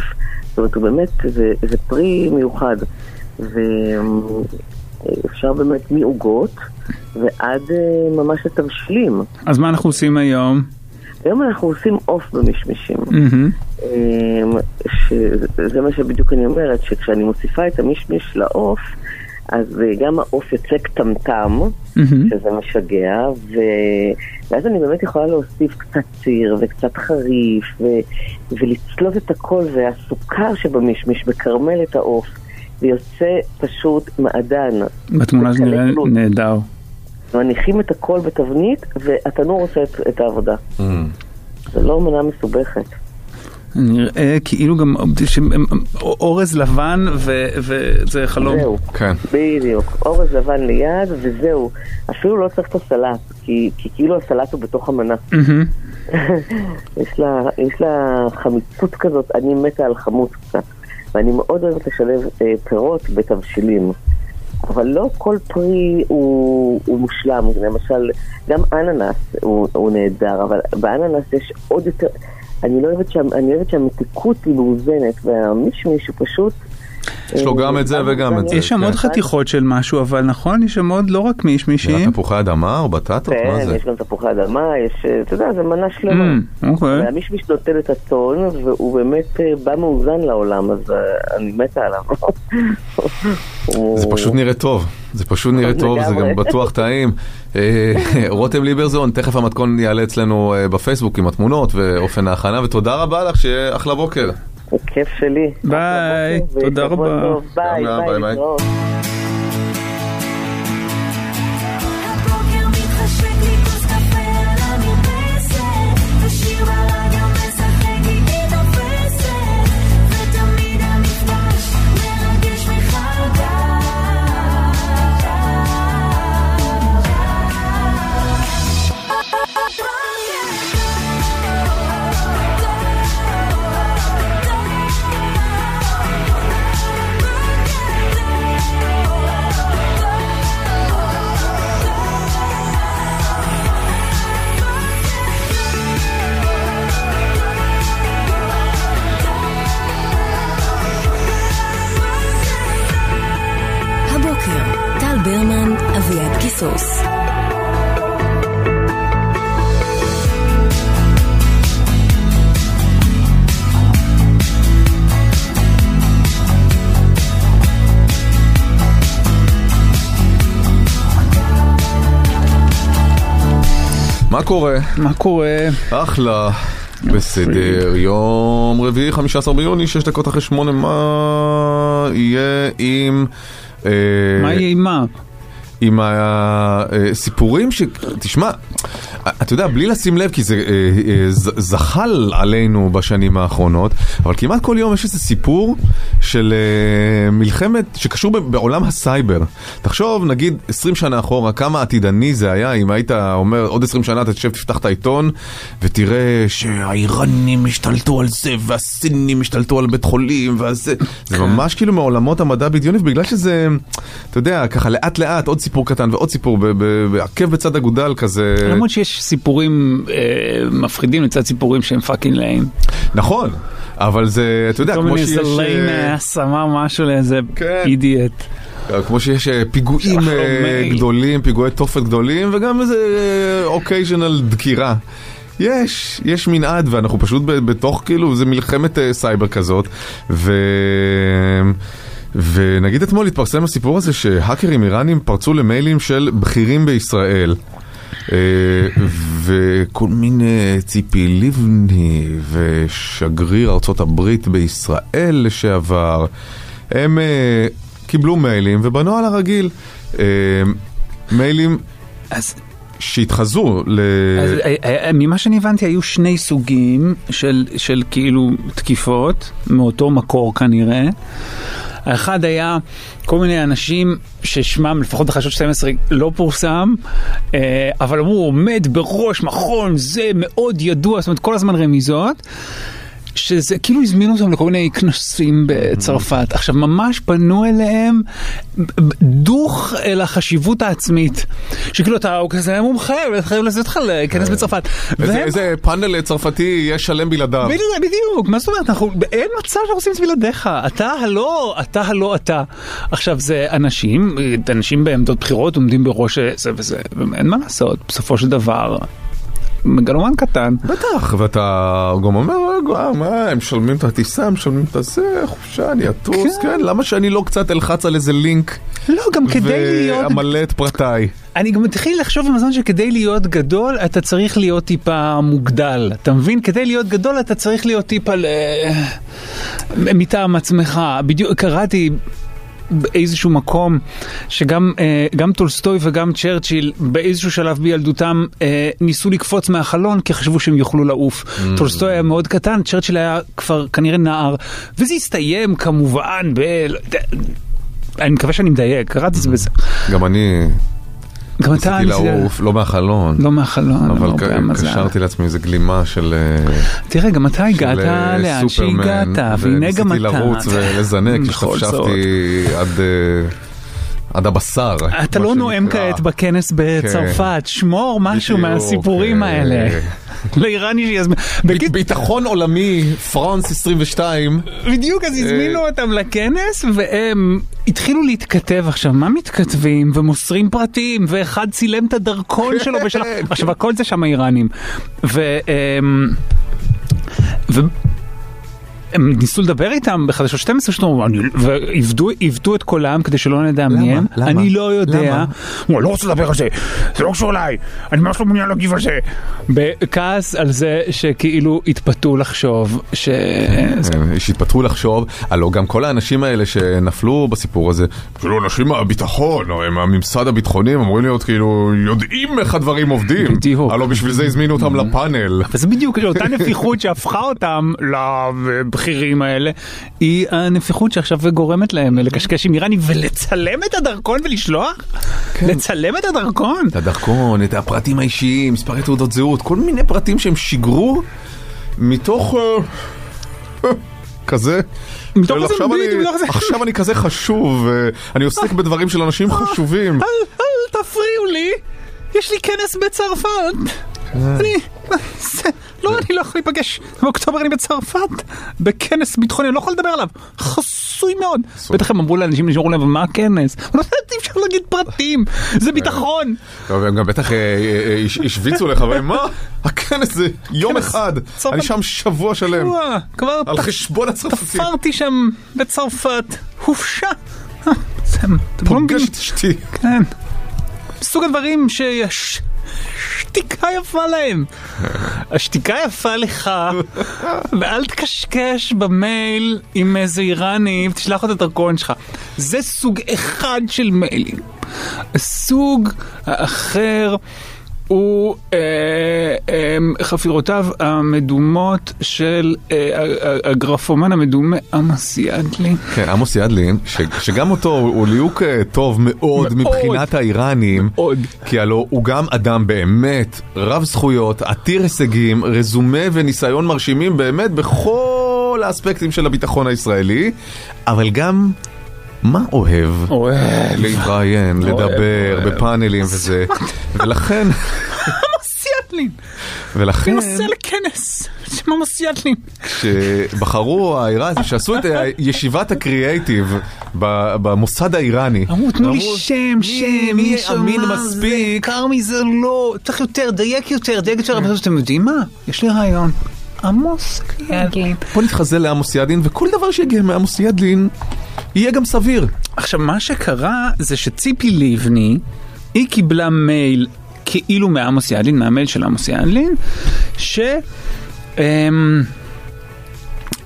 זאת אומרת, הוא באמת, זה, זה פרי מיוחד. ואפשר באמת מעוגות ועד אה, ממש לתבשילים. אז מה אנחנו עושים היום? היום אנחנו עושים עוף במישמישים. מהמם. אמ, שזה מה שבדיוק אני אומרת, שכשאני מוסיפה את המישמיש לעוף, אז אה, גם העוף יוצא קטמטם. שזה משגע, ו... ואז אני באמת יכולה להוסיף קצת ציר וקצת חריף, ו... ולצלוט את הכל, והסוכר שבמישמיש מקרמל את העוף, ויוצא פשוט מעדן. בתמונה זה נראה בקלי-קלות. נהדר. מניחים את הכל בתבנית, והתנור עושה את, את העבודה. Mm. זה לא מנה מסובכת. נראה כאילו גם אורז לבן ו- וזה חלום. זהו, כן. בדיוק. אורז לבן ליד, וזהו. אפילו לא צריך את הסלט, כי, כי כאילו הסלט הוא בתוך המנה. יש לה, יש לה חמיצות כזאת, אני מתה על חמוץ קצת. ואני מאוד אוהבת לשלב אה, פירות בתבשילים. אבל לא כל פרי הוא, הוא מושלם, למשל, גם אננס הוא, הוא נהדר, אבל באננס יש עוד יותר, אני לא אוהבת, שהמתיקות היא מאוזנת, והמישמיש הוא פשוט... יש לו אה, גם את זה וגם את זה. יש שם עוד כן. חתיכות של משהו, אבל נכון, יש שם עוד לא רק נראה מישמישים. תפוחי אדמה או בטטות? מה כן, זה? יש גם תפוחי אדמה, יש, אה, אתה יודע, זה מנה שלמה. Mm, אוקיי. והמישמיש נותן את הטון, והוא באמת אה, בא מאוזן לעולם, אז אה, אני מתה עליו. זה פשוט נראה טוב, זה פשוט נראה טוב, זה. גם בטוח טעים. אה, רותם ליברזון, תכף המתכון יעלה אצלנו אה, בפייסבוק עם התמונות ואופן ההכנה, ותודה רבה לך, שיהיה אחלה בוקר. כיף שלי. ביי, תודה רבה. ביי, ביי, ביי, ביי. קיסוס. מה קורה? מה קורה? אחלה. בסדר, יום רביעי, 15 ביוני, 6 דקות אחרי 8, מה יהיה עם... אה, מה יהיה עם מה? עם הסיפורים ש... תשמע, אתה יודע, בלי לשים לב, כי זה אה, אה, זחל עלינו בשנים האחרונות, אבל כמעט כל יום יש איזה סיפור של אה, מלחמת, שקשור בעולם הסייבר. תחשוב, נגיד 20 שנה אחורה, כמה עתידני זה היה, אם היית אומר, עוד 20 שנה אתה תשב, תפתח את העיתון, ותראה שהאיראנים השתלטו על זה, והסינים השתלטו על בית חולים, וזה... זה ממש כאילו מעולמות המדע בדיוני, ובגלל שזה, אתה יודע, ככה לאט לאט, עוד סיפור קטן ועוד סיפור, ב- ב- בעקב בצד אגודל כזה. למרות שיש סיפורים אה, מפחידים לצד סיפורים שהם fucking lame. נכון, אבל זה, אתה יודע, כל כמו מיני שיש... איזה lame אה, ass אמר משהו לאיזה כן. אידיאט. כמו שיש אה, פיגועים אה. גדולים, פיגועי תופת גדולים, וגם איזה occasional דקירה. יש, יש מנעד, ואנחנו פשוט בתוך כאילו, זה מלחמת אה, סייבר כזאת, ו... ונגיד אתמול התפרסם הסיפור הזה שהאקרים איראנים פרצו למיילים של בכירים בישראל. אה, וכל מיני ציפי לבני ושגריר ארצות הברית בישראל לשעבר, הם אה, קיבלו מיילים ובנוהל הרגיל, אה, מיילים אז שהתחזו ל... אז, אה, אה, ממה שאני הבנתי היו שני סוגים של, של כאילו תקיפות מאותו מקור כנראה. האחד היה כל מיני אנשים ששמם לפחות בחדשות 12 לא פורסם, אה, אבל אמרו הוא עומד בראש מכון זה מאוד ידוע, זאת אומרת כל הזמן רמיזות. שזה כאילו הזמינו אותם לכל מיני כנסים בצרפת. עכשיו ממש פנו אליהם דוך אל החשיבות העצמית. שכאילו אתה כזה מומחה וחייב לעשות אותך להיכנס בצרפת. איזה, והם- איזה פאנל צרפתי יש שלם בלעדיו. בדיוק, בדיוק, מה זאת אומרת, אנחנו, אין מצב שאנחנו עושים את זה בלעדיך, אתה הלא, אתה הלא אתה. עכשיו זה אנשים, אנשים בעמדות בחירות עומדים בראש זה וזה, ואין מה לעשות, בסופו של דבר, מגלומן קטן. בטח, ואתה גם אומר, מה, הם משלמים את הטיסה, הם משלמים את הזה, חופשה, אני אטוס, כן, למה שאני לא קצת אלחץ על איזה לינק לא, גם כדי להיות... ואמלא את פרטיי? אני גם מתחיל לחשוב עם הזמן שכדי להיות גדול אתה צריך להיות טיפה מוגדל, אתה מבין? כדי להיות גדול אתה צריך להיות טיפה ל... מטעם עצמך. בדיוק קראתי באיזשהו מקום שגם אה, גם טולסטוי וגם צ'רצ'יל באיזשהו שלב בילדותם אה, ניסו לקפוץ מהחלון כי חשבו שהם יוכלו לעוף. Mm. טולסטוי היה מאוד קטן, צ'רצ'יל היה כבר כנראה נער, וזה הסתיים כמובן ב... אני מקווה שאני מדייק, קראתי את זה בזה. גם אני גם אתה ניסיתי לעוף, לא מהחלון, לא מהחלון, אבל לא. קשרתי לעצמי איזה גלימה של... אה, תראה, גם אתה הגעת אה, לאן שהגעת, והנה גם אתה. וניסיתי לרוץ ולזנק. כששפשפתי עד... אה, עד הבשר. אתה לא נואם. כעת בכנס בצרפת, שמור משהו מהסיפורים אה, האלה. לאיראני שיזמין. ביטחון עולמי, פרנס 22. בדיוק, אז הזמינו אותם לכנס, והם התחילו להתכתב עכשיו, מה מתכתבים? ומוסרים פרטים, ואחד צילם את הדרכון שלו בשלב... עכשיו, הכל זה שם האיראנים. ו... הם ניסו לדבר איתם בחדשות 12 שלנו, ועיוותו עיוותו את קולם כדי שלא נדע מי הם. אני לא יודע. למה? הוא לא רוצה לדבר על זה, זה לא קשור אליי, אני ממש לא מעוניין להגיב על זה. בכעס על זה שכאילו התפתו לחשוב ש... כן, שהתפתחו לחשוב, הלוא גם כל האנשים האלה שנפלו בסיפור הזה, כאילו אנשים מהביטחון, הם מהממסד הביטחוני, הם אמורים להיות כאילו יודעים איך הדברים עובדים. בדיוק. הלוא בשביל זה הזמינו אותם לפאנל. וזה בדיוק אותה נפיחות שהפכה אותם לבכירים האלה, היא הנפיחות שעכשיו גורמת להם לקשקש עם איראני ולצלם את הדרכון ולשלוח? לצלם את הדרכון? את הדרכון, את הפרטים האישיים, מספרי תעודות זהות, כל מיני פרטים שהם שיגרו מתוך... אה, כזה. מתוך איזה עכשיו ביט, אני- מתוך איזה- עכשיו אני כזה חשוב, אה, אני עוסק בדברים של אנשים חשובים. אל, אל תפריעו לי, יש לי כנס בצרפת. אני... זה- לא, אני לא יכול להיפגש. באוקטובר אני בצרפת, בכנס ביטחוני, אני לא יכול לדבר עליו. חסוי מאוד. בטח הם אמרו לאנשים, נשארו להם, מה הכנס? לא אי אפשר להגיד פרטים, זה ביטחון. טוב, הם גם בטח אה, אה, אה, הש- השוויצו לך, מה? הכנס זה יום אחד. אני שם שבוע שלם, כבר על חשבון הצרפתים. תפרתי שם בצרפת, אתם לא. פוגש את אשתי. כן. סוג הדברים שיש שתיקה יפה להם. השתיקה יפה לך, ואל תקשקש במייל עם איזה איראני ותשלח את הדרכון שלך. זה סוג אחד של מיילים. הסוג האחר הוא אה, אה, חפירותיו המדומות של אה, הגרפומן המדומה עמוס ידלי. כן, עמוס ידלין, ש- שגם אותו הוא ליהוק אה, טוב מאוד. מבחינת האיראנים, מאוד. כי הלוא הוא גם אדם באמת רב זכויות, עתיר הישגים, רזומה וניסיון מרשימים באמת בכל האספקטים של הביטחון הישראלי, אבל גם מה אוהב? אוהב. להתראיין, לדבר. בפאנלים וזה, ולכן, עמוס ידלין. ולכן, אני נוסע לכנס. שם עמוס ידלין. כשבחרו האיראנים, שעשו את ישיבת הקריאייטיב במוסד האיראני, אמרו, תנו לי שם, שם, מי אמין מספיק? כרמי זה לא, צריך יותר, דייק יותר, דייק יותר, אבל אתם יודעים מה? יש לי רעיון. עמוס ידלין. בוא נתחזה לעמוס ידלין, וכל דבר שיגיע מעמוס ידלין יהיה גם סביר. עכשיו, מה שקרה זה שציפי לבני, היא קיבלה מייל כאילו מעמוס ידלין, מהמייל של עמוס ידלין, ש... אמ,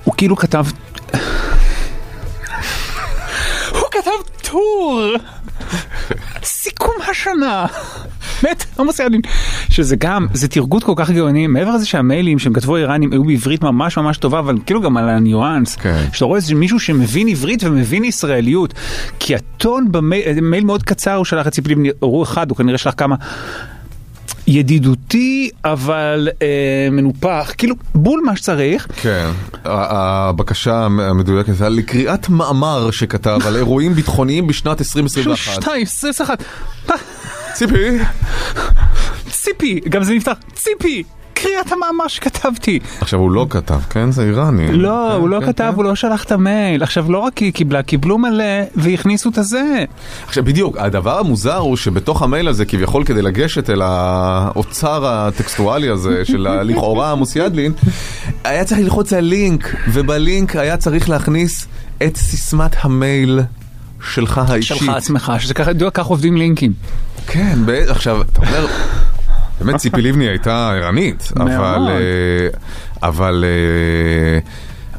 הוא כאילו כתב... הוא כתב טור! סיכום השנה! באמת, עמוס ידלין. שזה גם, זה תרגות כל כך גאוני, מעבר לזה שהמיילים שהם כתבו איראנים היו בעברית ממש ממש טובה, אבל כאילו גם על הניואנס. כן. שאתה רואה איזה מישהו שמבין עברית ומבין ישראליות. כי הטון במייל, מייל מאוד קצר הוא שלח את ציפי לבני, הוא אחד, הוא כנראה שלח כמה. ידידותי אבל אה, מנופח, כאילו בול מה שצריך. כן, הבקשה המדויקת הייתה לקריאת מאמר שכתב על אירועים ביטחוניים בשנת 2021. שתיים, עשרים ואחת. ציפי, ציפי, גם זה נפתח, ציפי, מקריאה את המאמר שכתבתי. עכשיו הוא לא כתב, כן? זה איראני. לא, כן, הוא לא כן, כתב, כן. הוא לא שלח את המייל. עכשיו, לא רק היא קיבלה, קיבלו מלא והכניסו את הזה. עכשיו בדיוק, הדבר המוזר הוא שבתוך המייל הזה, כביכול כדי לגשת אל האוצר הטקסטואלי הזה של לכאורה עמוס ידלין, היה צריך ללחוץ על לינק, ובלינק היה צריך להכניס את סיסמת המייל שלך האישית. שלך עצמך, שזה ככה, כך עובדים לינקים. כן, עכשיו, אתה אומר, באמת ציפי לבני הייתה ערנית, אבל... אה, אבל...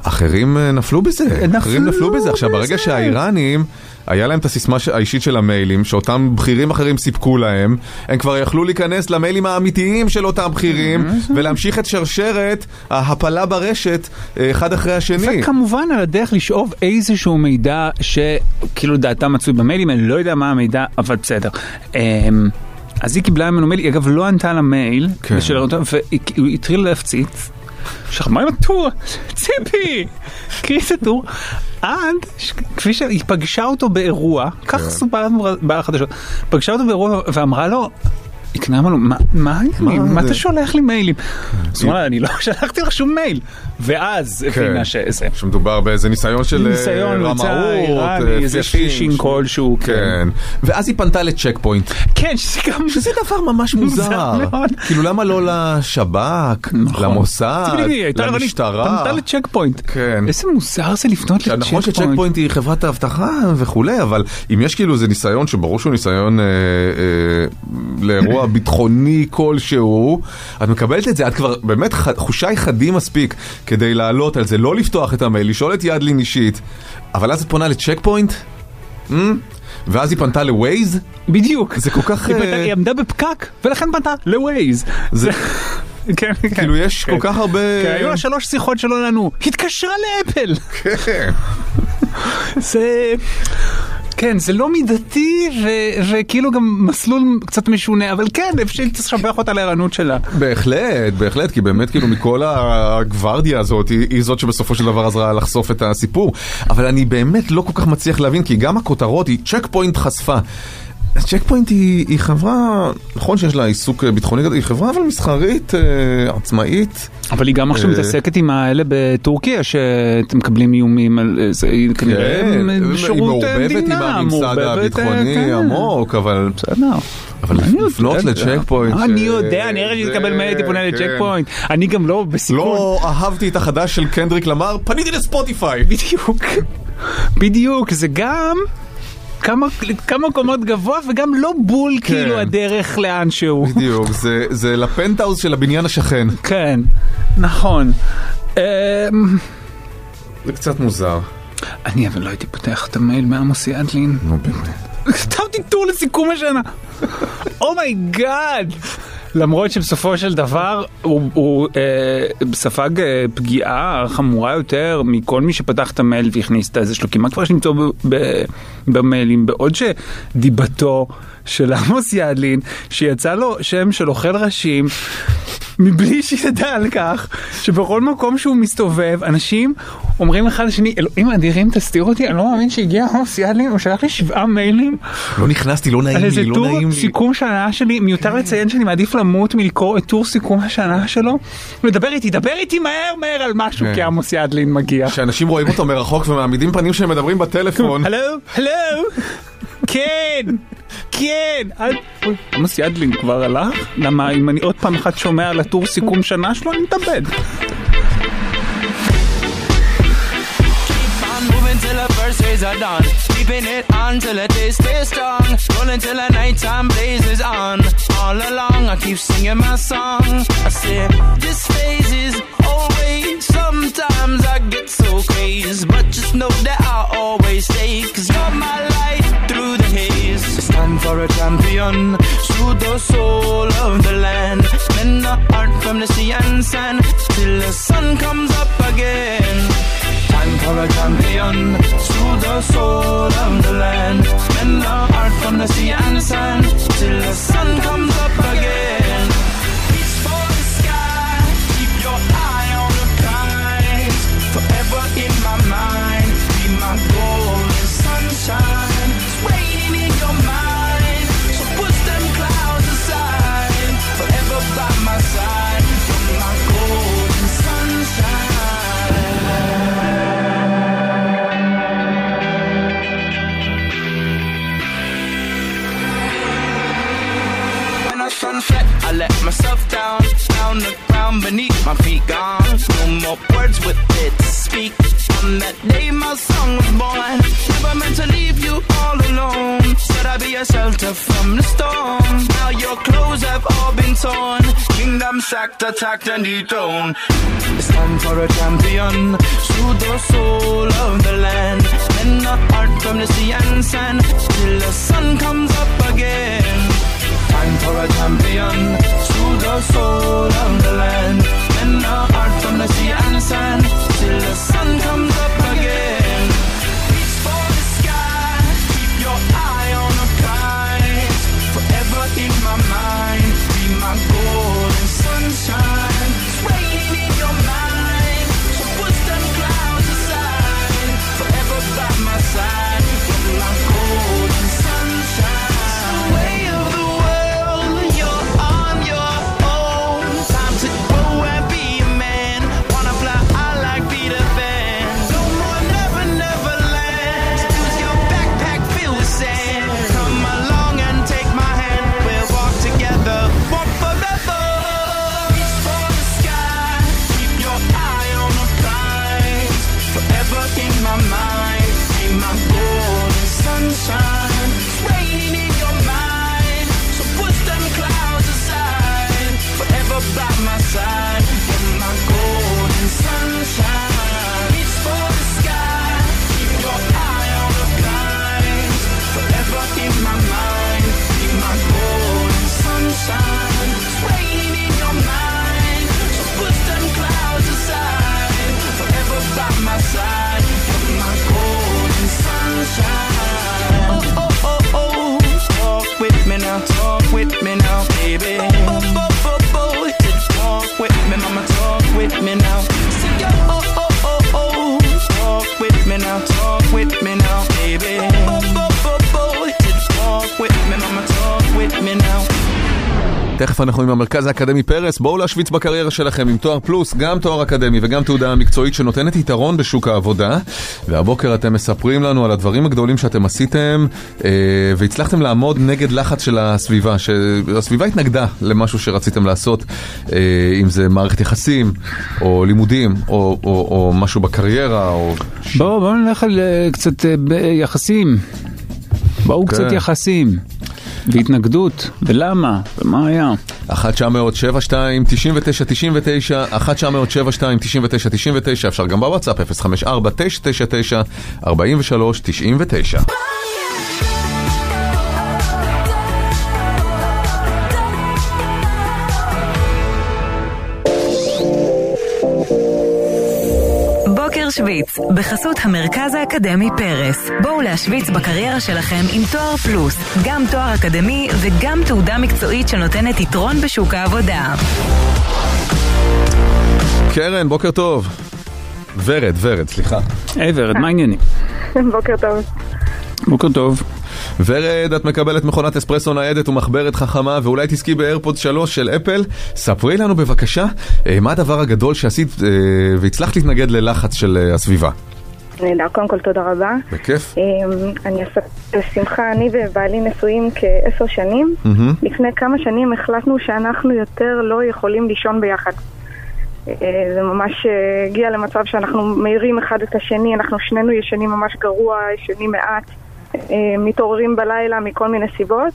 אה, אחרים אה, נפלו בזה, נפלו אחרים נפלו בזה. עכשיו, ברגע בזה. שהאיראנים, היה להם את הסיסמה האישית של המיילים, שאותם בכירים אחרים סיפקו להם, הם כבר יכלו להיכנס למיילים האמיתיים של אותם בכירים, ולהמשיך את שרשרת ההפלה ברשת, אה, אחד אחרי השני. וכמובן על הדרך לשאוב איזשהו מידע שכאילו דעתה מצוי במיילים, אני לא יודע מה המידע, אבל בסדר. אמ, אז היא קיבלה ממנו מייל, היא אגב לא ענתה למייל, כן. ושאלה אותו, והוא התחיל להפציץ. עכשיו, מה עם הטור? ציפי! קריא את הטור. עד, כפי שהיא פגשה אותו באירוע, כך כן. סופר בחדשות, פגשה אותו באירוע ואמרה לו, היא קנה לו, מה, מה העניינים? מה זה?" אתה שולח לי מיילים? אז הוא אמר אני לא שלחתי לך שום מייל. ואז כן. הבינה שזה. שמדובר באיזה ניסיון של אה, ניסיון רמאות, אה, איראני, איזה phishing כלשהו, כן. כן. ואז היא פנתה לצ'ק פוינט. כן, שזה גם... שזה דבר ממש מוזר. כאילו למה לא לשב"כ, נכון. למוסד, למשטרה? פנתה לצ'ק פוינט. כן. איזה מוזר זה לפנות עכשיו, לצ'ק נכון פוינט. שצ'ק פוינט היא חברת האבטחה וכולי, אבל אם יש כאילו איזה ניסיון שברור שהוא ניסיון אה, אה, לאירוע ביטחוני כלשהו, את מקבלת את זה, את כבר באמת ח- חושיי חדים מספיק כדי לעלות על זה, לא לפתוח את המייל, לשאול את ידלין אישית, אבל אז את פונה לצ'ק פוינט? Mm? ואז היא פנתה לווייז? בדיוק. זה כל כך... היא אה, פנתה- היא עמדה בפקק, ולכן פנתה לווייז. זה- כן, כן. כאילו יש כל כך הרבה... כן, היו לה שלוש שיחות שלא ענו. התקשרה לאפל. כן. זה... כן, זה לא מידתי ו- וכאילו גם מסלול קצת משונה, אבל כן, אפשר לשבח אותה לערנות שלה. בהחלט, בהחלט, כי באמת כאילו מכל הגוורדיה הזאת היא, היא זאת שבסופו של דבר עזרה לחשוף את הסיפור. אבל אני באמת לא כל כך מצליח להבין, כי גם הכותרות היא צ'ק פוינט חשפה. צ'ק פוינט היא, היא חברה, נכון שיש לה עיסוק אה, ביטחוני היא חברה אבל מסחרית, אה, עצמאית. אבל היא גם עכשיו אה, מתעסקת עם האלה בטורקיה, שאתם מקבלים איומים על זה, היא כנראה כן, שירות היא מעורבבת עם מדינה, הממסד מעורבבת, אה, הביטחוני כן. עמוק, אבל... בסדר. אבל לפנות. לצ'ק פוינט... אני יודע, אני הרגע שתקבל מייל הייתי פונה לצ'ק כן. פוינט. אני גם לא בסיכון. לא אהבתי את החדש של קנדריק למר, פניתי לספוטיפיי. בדיוק. בדיוק, זה גם כמה כמה קומות גבוה וגם לא בול כאילו הדרך לאן שהוא. בדיוק, זה- זה לפנטהאוז של הבניין השכן. כן, נכון. אמ, זה קצת מוזר. אני אבל לא הייתי פותח את המייל מעמוס ידלין. נו באמת. כתבתי טור לסיכום השנה. Oh my God. למרות שבסופו של דבר הוא, הוא אה, ספג אה, פגיעה חמורה יותר מכל מי שפתח את המייל והכניס את הזה שלו, כי מה כבר יש למצוא במיילים, בעוד שדיבתו של עמוס ידלין, שיצא לו שם של אוכל ראשים, מבלי שידע על כך שבכל מקום שהוא מסתובב, אנשים אומרים אחד לשני, אלוהים אדירים תסתיר אותי, אני לא מאמין שהגיע עמוס ידלין, הוא שלח לי שבעה מיילים לא נכנסתי, לא נעים על איזה לי, לא טור נעים לי. סיכום שנה שלי, מיותר לציין שאני מעדיף למות מלקרוא את טור סיכום השנה שלו. מדבר איתי, דבר איתי מהר מהר על משהו, כן. כי עמוס ידלין מגיע. שאנשים רואים אותו מרחוק ומעמידים פנים שהם מדברים בטלפון. הלו? הלו? כן! כן! עמוס ידלין כבר הלך? למה אם אני עוד פעם אחת שומע על הטור סיכום שנה שלו, אני מתאבד. verses are done. Keeping it on till the day stays strong. Rolling till the nighttime blazes on. All along, I keep singing my song. I say, this phase is always. Sometimes I get so crazed. But just know that I'll always stay. Cause you're my light through the haze. It's time for a champion. Through the soul of the land. Men the art from the sea and sand. Till the sun comes up again. For a champion through the soul of the land. Men the art from the sea and sand till the sun comes up again. Attacked, and dethroned. It's time for a champion. Soothe the soul of the land. And the heart from the sea and sand. Till the sun comes up again. Time for a champion. Soothe the soul of the land. And the heart from the sea and sand. Till the sun comes up again. Reach for the sky. Keep your eye on the prize. Forever in my תכף אנחנו עם המרכז האקדמי פרס, בואו להשוויץ בקריירה שלכם עם תואר פלוס, גם תואר אקדמי וגם תעודה מקצועית שנותנת יתרון בשוק העבודה. והבוקר אתם מספרים לנו על הדברים הגדולים שאתם עשיתם אה, והצלחתם לעמוד נגד לחץ של הסביבה, שהסביבה התנגדה למשהו שרציתם לעשות, אה, אם זה מערכת יחסים, או לימודים, או, או, או משהו בקריירה, או... בואו בוא נלך על אה, קצת אה, יחסים. בואו כן. קצת יחסים. והתנגדות, ולמה, ומה היה. 1 900 72 99 99 1 900 72 99 99 אפשר גם בוואטסאפ 054 999 43 99 בוקר שוויץ, בחסות המרכז האקדמי פרס. בואו להשוויץ בקריירה שלכם עם תואר פלוס, גם תואר אקדמי וגם תעודה מקצועית שנותנת יתרון בשוק העבודה. קרן, בוקר טוב. ורד, ורד, סליחה. היי ורד, מה העניינים? בוקר טוב. בוקר טוב. ורד, את מקבלת מכונת אספרסו ניידת ומחברת חכמה ואולי תזכי באיירפוד 3 של אפל. ספרי לנו בבקשה אה, מה הדבר הגדול שעשית אה, והצלחת להתנגד ללחץ של אה, הסביבה. נהדר, קודם כל תודה רבה. בכיף. אני אעשה בשמחה, אני ובעלי נשואים כעשר שנים. לפני כמה שנים החלטנו שאנחנו יותר לא יכולים לישון ביחד. זה ממש הגיע למצב שאנחנו מאירים אחד את השני, אנחנו שנינו ישנים ממש גרוע, ישנים מעט, מתעוררים בלילה מכל מיני סיבות.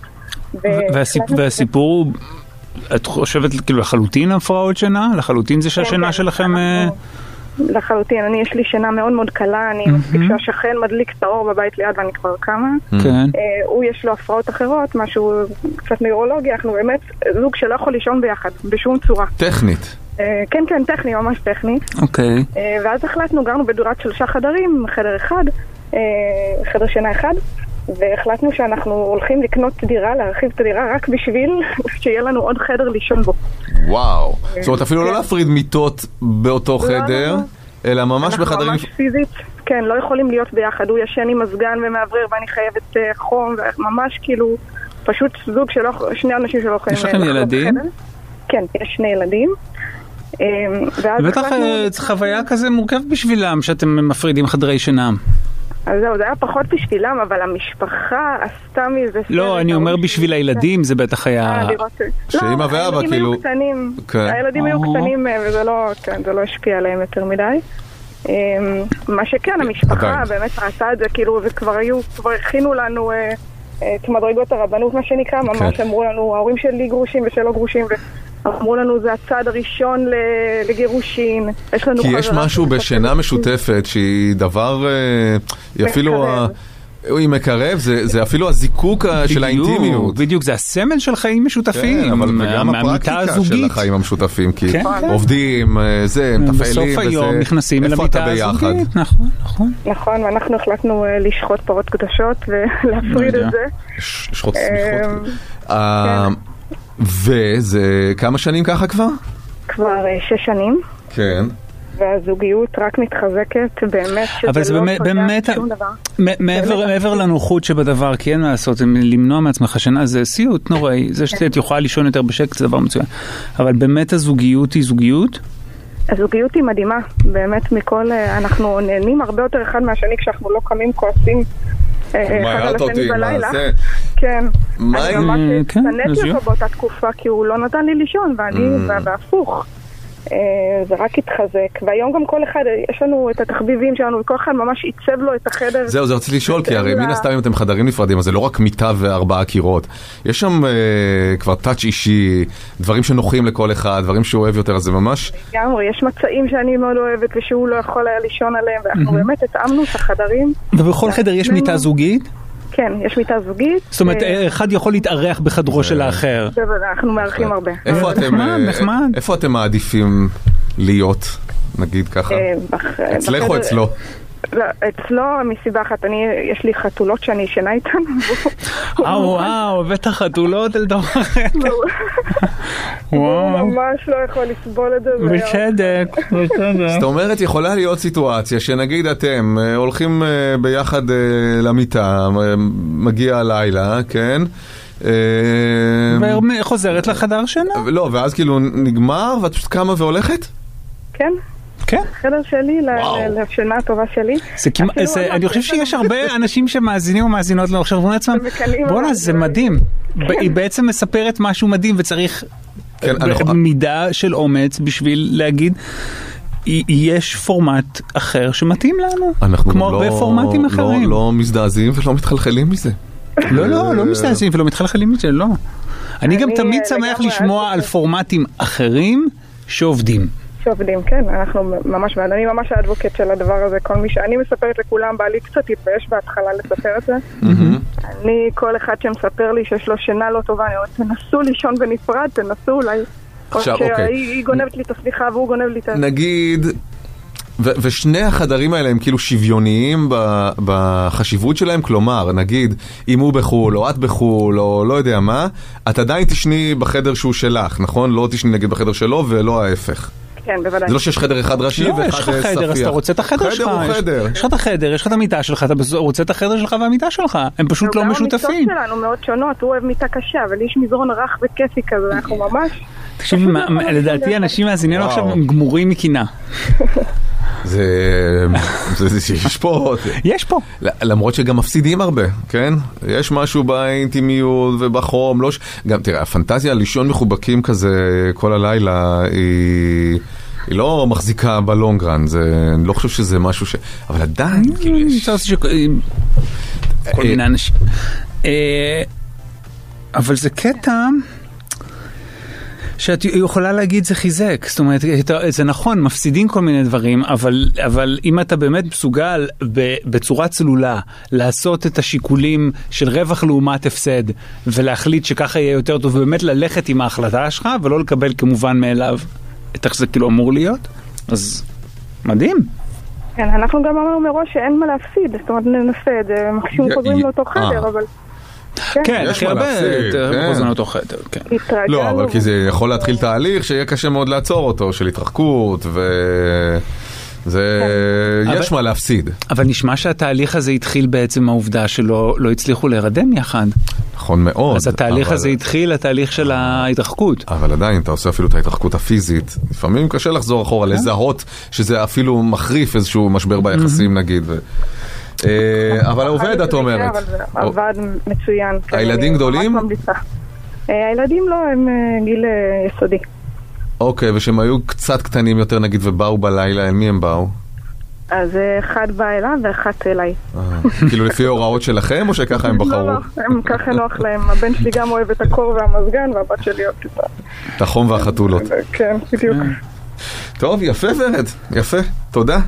ו- והסיפ- והסיפור הוא, את חושבת כאילו לחלוטין הפרעות שינה? לחלוטין זה שהשינה כן, שלכם... אה, לחלוטין, אני יש לי שינה מאוד מאוד קלה, אני מספיק שהשכן מדליק את האור בבית ליד ואני כבר קמה. כן. אה, הוא יש לו הפרעות אחרות, משהו קצת נוירולוגי, אנחנו באמת זוג שלא יכול לישון ביחד, בשום צורה. טכנית. אה, כן, כן, טכני, ממש טכני. אוקיי. אה, ואז החלטנו, גרנו בדירת שלושה חדרים, חדר אחד, אה, חדר שינה אחד, והחלטנו שאנחנו הולכים לקנות דירה, להרחיב את הדירה רק בשביל שיהיה לנו עוד חדר לישון בו. וואו. זאת אומרת אפילו לא להפריד מיטות באותו כן. לא, חדר, לא. אלא ממש אנחנו בחדרים... ממש פיזית, כן, לא יכולים להיות ביחד. הוא ישן עם מזגן ומאוורר ואני חייבת אה, חום, וממש כאילו, פשוט זוג שלא, שני אנשים שלא יכולים... יש אה, לכם ילדים? כן, יש שני ילדים. אה, בטח אה, חוויה כזה מורכבת בשבילם שאתם מפרידים חדרי שינה. אז זהו, זה היה פחות בשבילם, אבל המשפחה עשתה מזה... לא, אני אומר בשביל הילדים זה בטח היה... אה. שאמא לא, ואבא, הילדים כאילו- היו קטנים, כן. הילדים היו אה. קטנים אה, וזה לא, כן, זה לא השפיע עליהם יותר מדי. אה, מה שכן, המשפחה עדיין. באמת ראתה את זה, כאילו, וכבר היו, כבר הכינו לנו אה, אה, את מדרגות הרבנות, מה שנקרא, ממש כן. אמרו לנו, ההורים שלי גרושים ושלא גרושים, ואמרו לנו, זה הצעד הראשון ל- לגירושין. יש לנו כי יש משהו בשינה. משותפת שהיא דבר, אה, היא אפילו. היא מקרב, זה זה אפילו הזיקוק ה- של בדיוק, האינטימיות. בדיוק, זה הסמל של חיים משותפים. כן, אבל מהמיטה הפרקטיקה של הזוגית. החיים המשותפים, כי כן, כן. עובדים, אה, זה, מתפעלים, בסוף וזה- היום נכנסים אל איפה המיטה אתה ביחד? הזוגית, נכון, נכון. נכון, ואנחנו החלטנו אה, לשחוט פרות קדושות ולהפריד. את זה. ש- שחוט אה, שמיכות. וזה כמה שנים ככה כבר? כבר אה, שש שנים. כן. והזוגיות רק מתחזקת, באמת שזה אבל זה לא באמת, פוגע באמת, בשום דבר. מעבר, באמת. מעבר לנוחות שבדבר, כי אין מה לעשות, למנוע מעצמך שינה זה סיוט נוראי, זה שאת יכולה לישון יותר בשקט זה דבר מצוין, אבל באמת הזוגיות היא זוגיות, הזוגיות היא מדהימה, באמת מכל, אה, אנחנו נהנים הרבה יותר אחד מהשני כשאנחנו לא קמים כועסים אחד מעט על אותי, השני מה בלילה. זה? כן. מה אני ממש אה, כן, אז אותו באותה תקופה כי הוא לא נתן לי לישון, ואני, Mm. והפוך. אה, זה רק התחזק, והיום גם כל אחד, יש לנו את התחביבים שלנו, וכל אחד ממש עיצב לו את החדר. זהו, זה רציתי לשאול, כי הרי מן הסתם אם אתם חדרים נפרדים, אז זה לא רק מיטה וארבעה קירות. יש שם אה, כבר טאץ' אישי, דברים שנוחים לכל אחד, דברים שהוא אוהב יותר, אז זה ממש... לגמרי, יש מצעים שאני מאוד אוהבת ושהוא לא יכול היה לישון עליהם, ואנחנו באמת התאמנו את החדרים. ובכל חדר יש מיטה זוגית, כן, יש מיטה זוגית. זאת אומרת אה, אחד יכול להתארח בחדרו של האחר. אנחנו מארחים הרבה. איפה אתם, נחמד, אה. איפה אתם מעדיפים להיות, נגיד ככה? אה, אצלך או אצלו? לא, אצלו מסיבה אחת, אני, יש לי חתולות שאני ישנה איתן. אה וואו, הבאת חתולות אל תוך החדר. הוא ממש לא יכול לסבול את זה. בצדק, בצדק. זאת אומרת, יכולה להיות סיטואציה שנגיד אתם אה, הולכים אה, ביחד אה, למיטה, מגיע הלילה, כן? וחוזרת לחדר שינה. לא, ואז כאילו נגמר ואת פשוט קמה והולכת? כן, כן. חדר שלי, לשינה הטובה שלי. זה כמעט, אני לא, חושב שיש הרבה אנשים שמאזינים ומאזינות לנו עכשיו ואומרים לעצמם, בואנה זה מדהים, היא בעצם מספרת משהו מדהים וצריך כן, אני- ב- מידה של אומץ בשביל להגיד. "י- יש פורמט אחר שמתאים לנו, אנחנו כמו לא- הרבה פורמטים לא- אחרים. לא מזדעזעים ולא מתחלחלים מזה. לא, לא, לא מזדעזעים ולא מתחלחלים מזה, לא. אני גם אני, תמיד אה, שמח לשמוע על. פורמטים אחרים שעובדים. שעובדים, כן, אנחנו ממש בעד, אני ממש האדבוקט של הדבר הזה, כל מי שאני מספרת לכולם, בעלי קצת התבייש בהתחלה לספר את זה. אני, כל אחד שמספר לי שיש לו שינה לא טובה, אני אומרת, תנסו לישון בנפרד, תנסו אולי. או עכשיו, אוקיי. שהיא היא גונבת לי את הסליחה והוא גונב לי את ה... נגיד, ו- ושני החדרים האלה הם כאילו שוויוניים ב- בחשיבות שלהם, כלומר, נגיד, אם הוא בחו"ל או את בחו"ל או לא יודע מה, את עדיין תשני בחדר שהוא שלך, נכון? לא תשני נגיד בחדר שלו ולא ההפך. כן, בוודאי. זה לא שיש חדר אחד ראשי לא, ואחד יש לך אה, חדר, אז ספיח. אתה רוצה את החדר שלך. חדר הוא יש- חדר. יש לך את החדר, יש לך את המיטה שלך, אתה רוצה את החדר שלך והמיטה שלך. הם פשוט לא גם משותפים. המיטות שלנו מאוד שונות, הוא אוהב מיטה קשה, אבל יש מזרון רך וכיפי כזה, אנחנו ממש... תקשיבי, מה- לדעתי אנשים מאזינים וואו. עכשיו גמורים מקינה. זה... זה- זה- יש פה... יש פה. למרות שגם מפסידים הרבה, כן? יש משהו באינטימיות ובחום, לא ש... גם תראה, הפנטזיה לישון מחובקים כזה כל הלילה היא... היא לא מחזיקה בלונגרן, זה... אני לא חושב שזה משהו ש... אבל עדיין, כאילו יש... כל אה, מיני אנשים. אה, אבל זה קטע שאת יכולה להגיד זה חיזק, זאת אומרת, זה נכון, מפסידים כל מיני דברים, אבל, אבל אם אתה באמת מסוגל ב- בצורה צלולה לעשות את השיקולים של רווח לעומת הפסד, ולהחליט שככה יהיה יותר טוב, ובאמת ללכת עם ההחלטה שלך, ולא לקבל כמובן מאליו את איך שזה כאילו אמור להיות, אז מדהים. כן, אנחנו גם אמרנו מראש שאין מה להפסיד, זאת אומרת ננסה את זה, מקסימום י- חוזרים לאותו חדר, אה. אבל... כן, יש הכי מה הרבה כן. חוזרים לאותו חדר, כן. לא, אבל כי זה יכול להתחיל תהליך שיהיה קשה מאוד לעצור אותו, של התרחקות, ו... זה... יש אבל- מה להפסיד. אבל נשמע שהתהליך הזה התחיל בעצם מהעובדה שלא לא הצליחו להירדם יחד. נכון מאוד. אז התהליך אבל- הזה התחיל, התהליך של ההתרחקות. אבל עדיין, אתה עושה אפילו את ההתרחקות הפיזית. לפעמים קשה לחזור אחורה, כן. לזהות שזה אפילו מחריף איזשהו משבר ביחסים נגיד. ו- אה, אבל עובד, את אומרת. עבד מצוין. כן, הילדים אני גדולים? אה, הילדים לא, הם אה, גיל יסודי. אוקיי, ושהם היו קצת קטנים יותר נגיד ובאו בלילה, אל מי הם באו? אז אה, אחד בא אליו ואחת אליי. אה, כאילו לפי הוראות שלכם, או שככה הם בחרו? לא, לא, הם ככה נוח להם. הבן שלי גם אוהב את הקור והמזגן, והבת שלי אוהבת את ה... את החום והחתולות. כן, בדיוק. טוב, יפה ורד, יפה, תודה.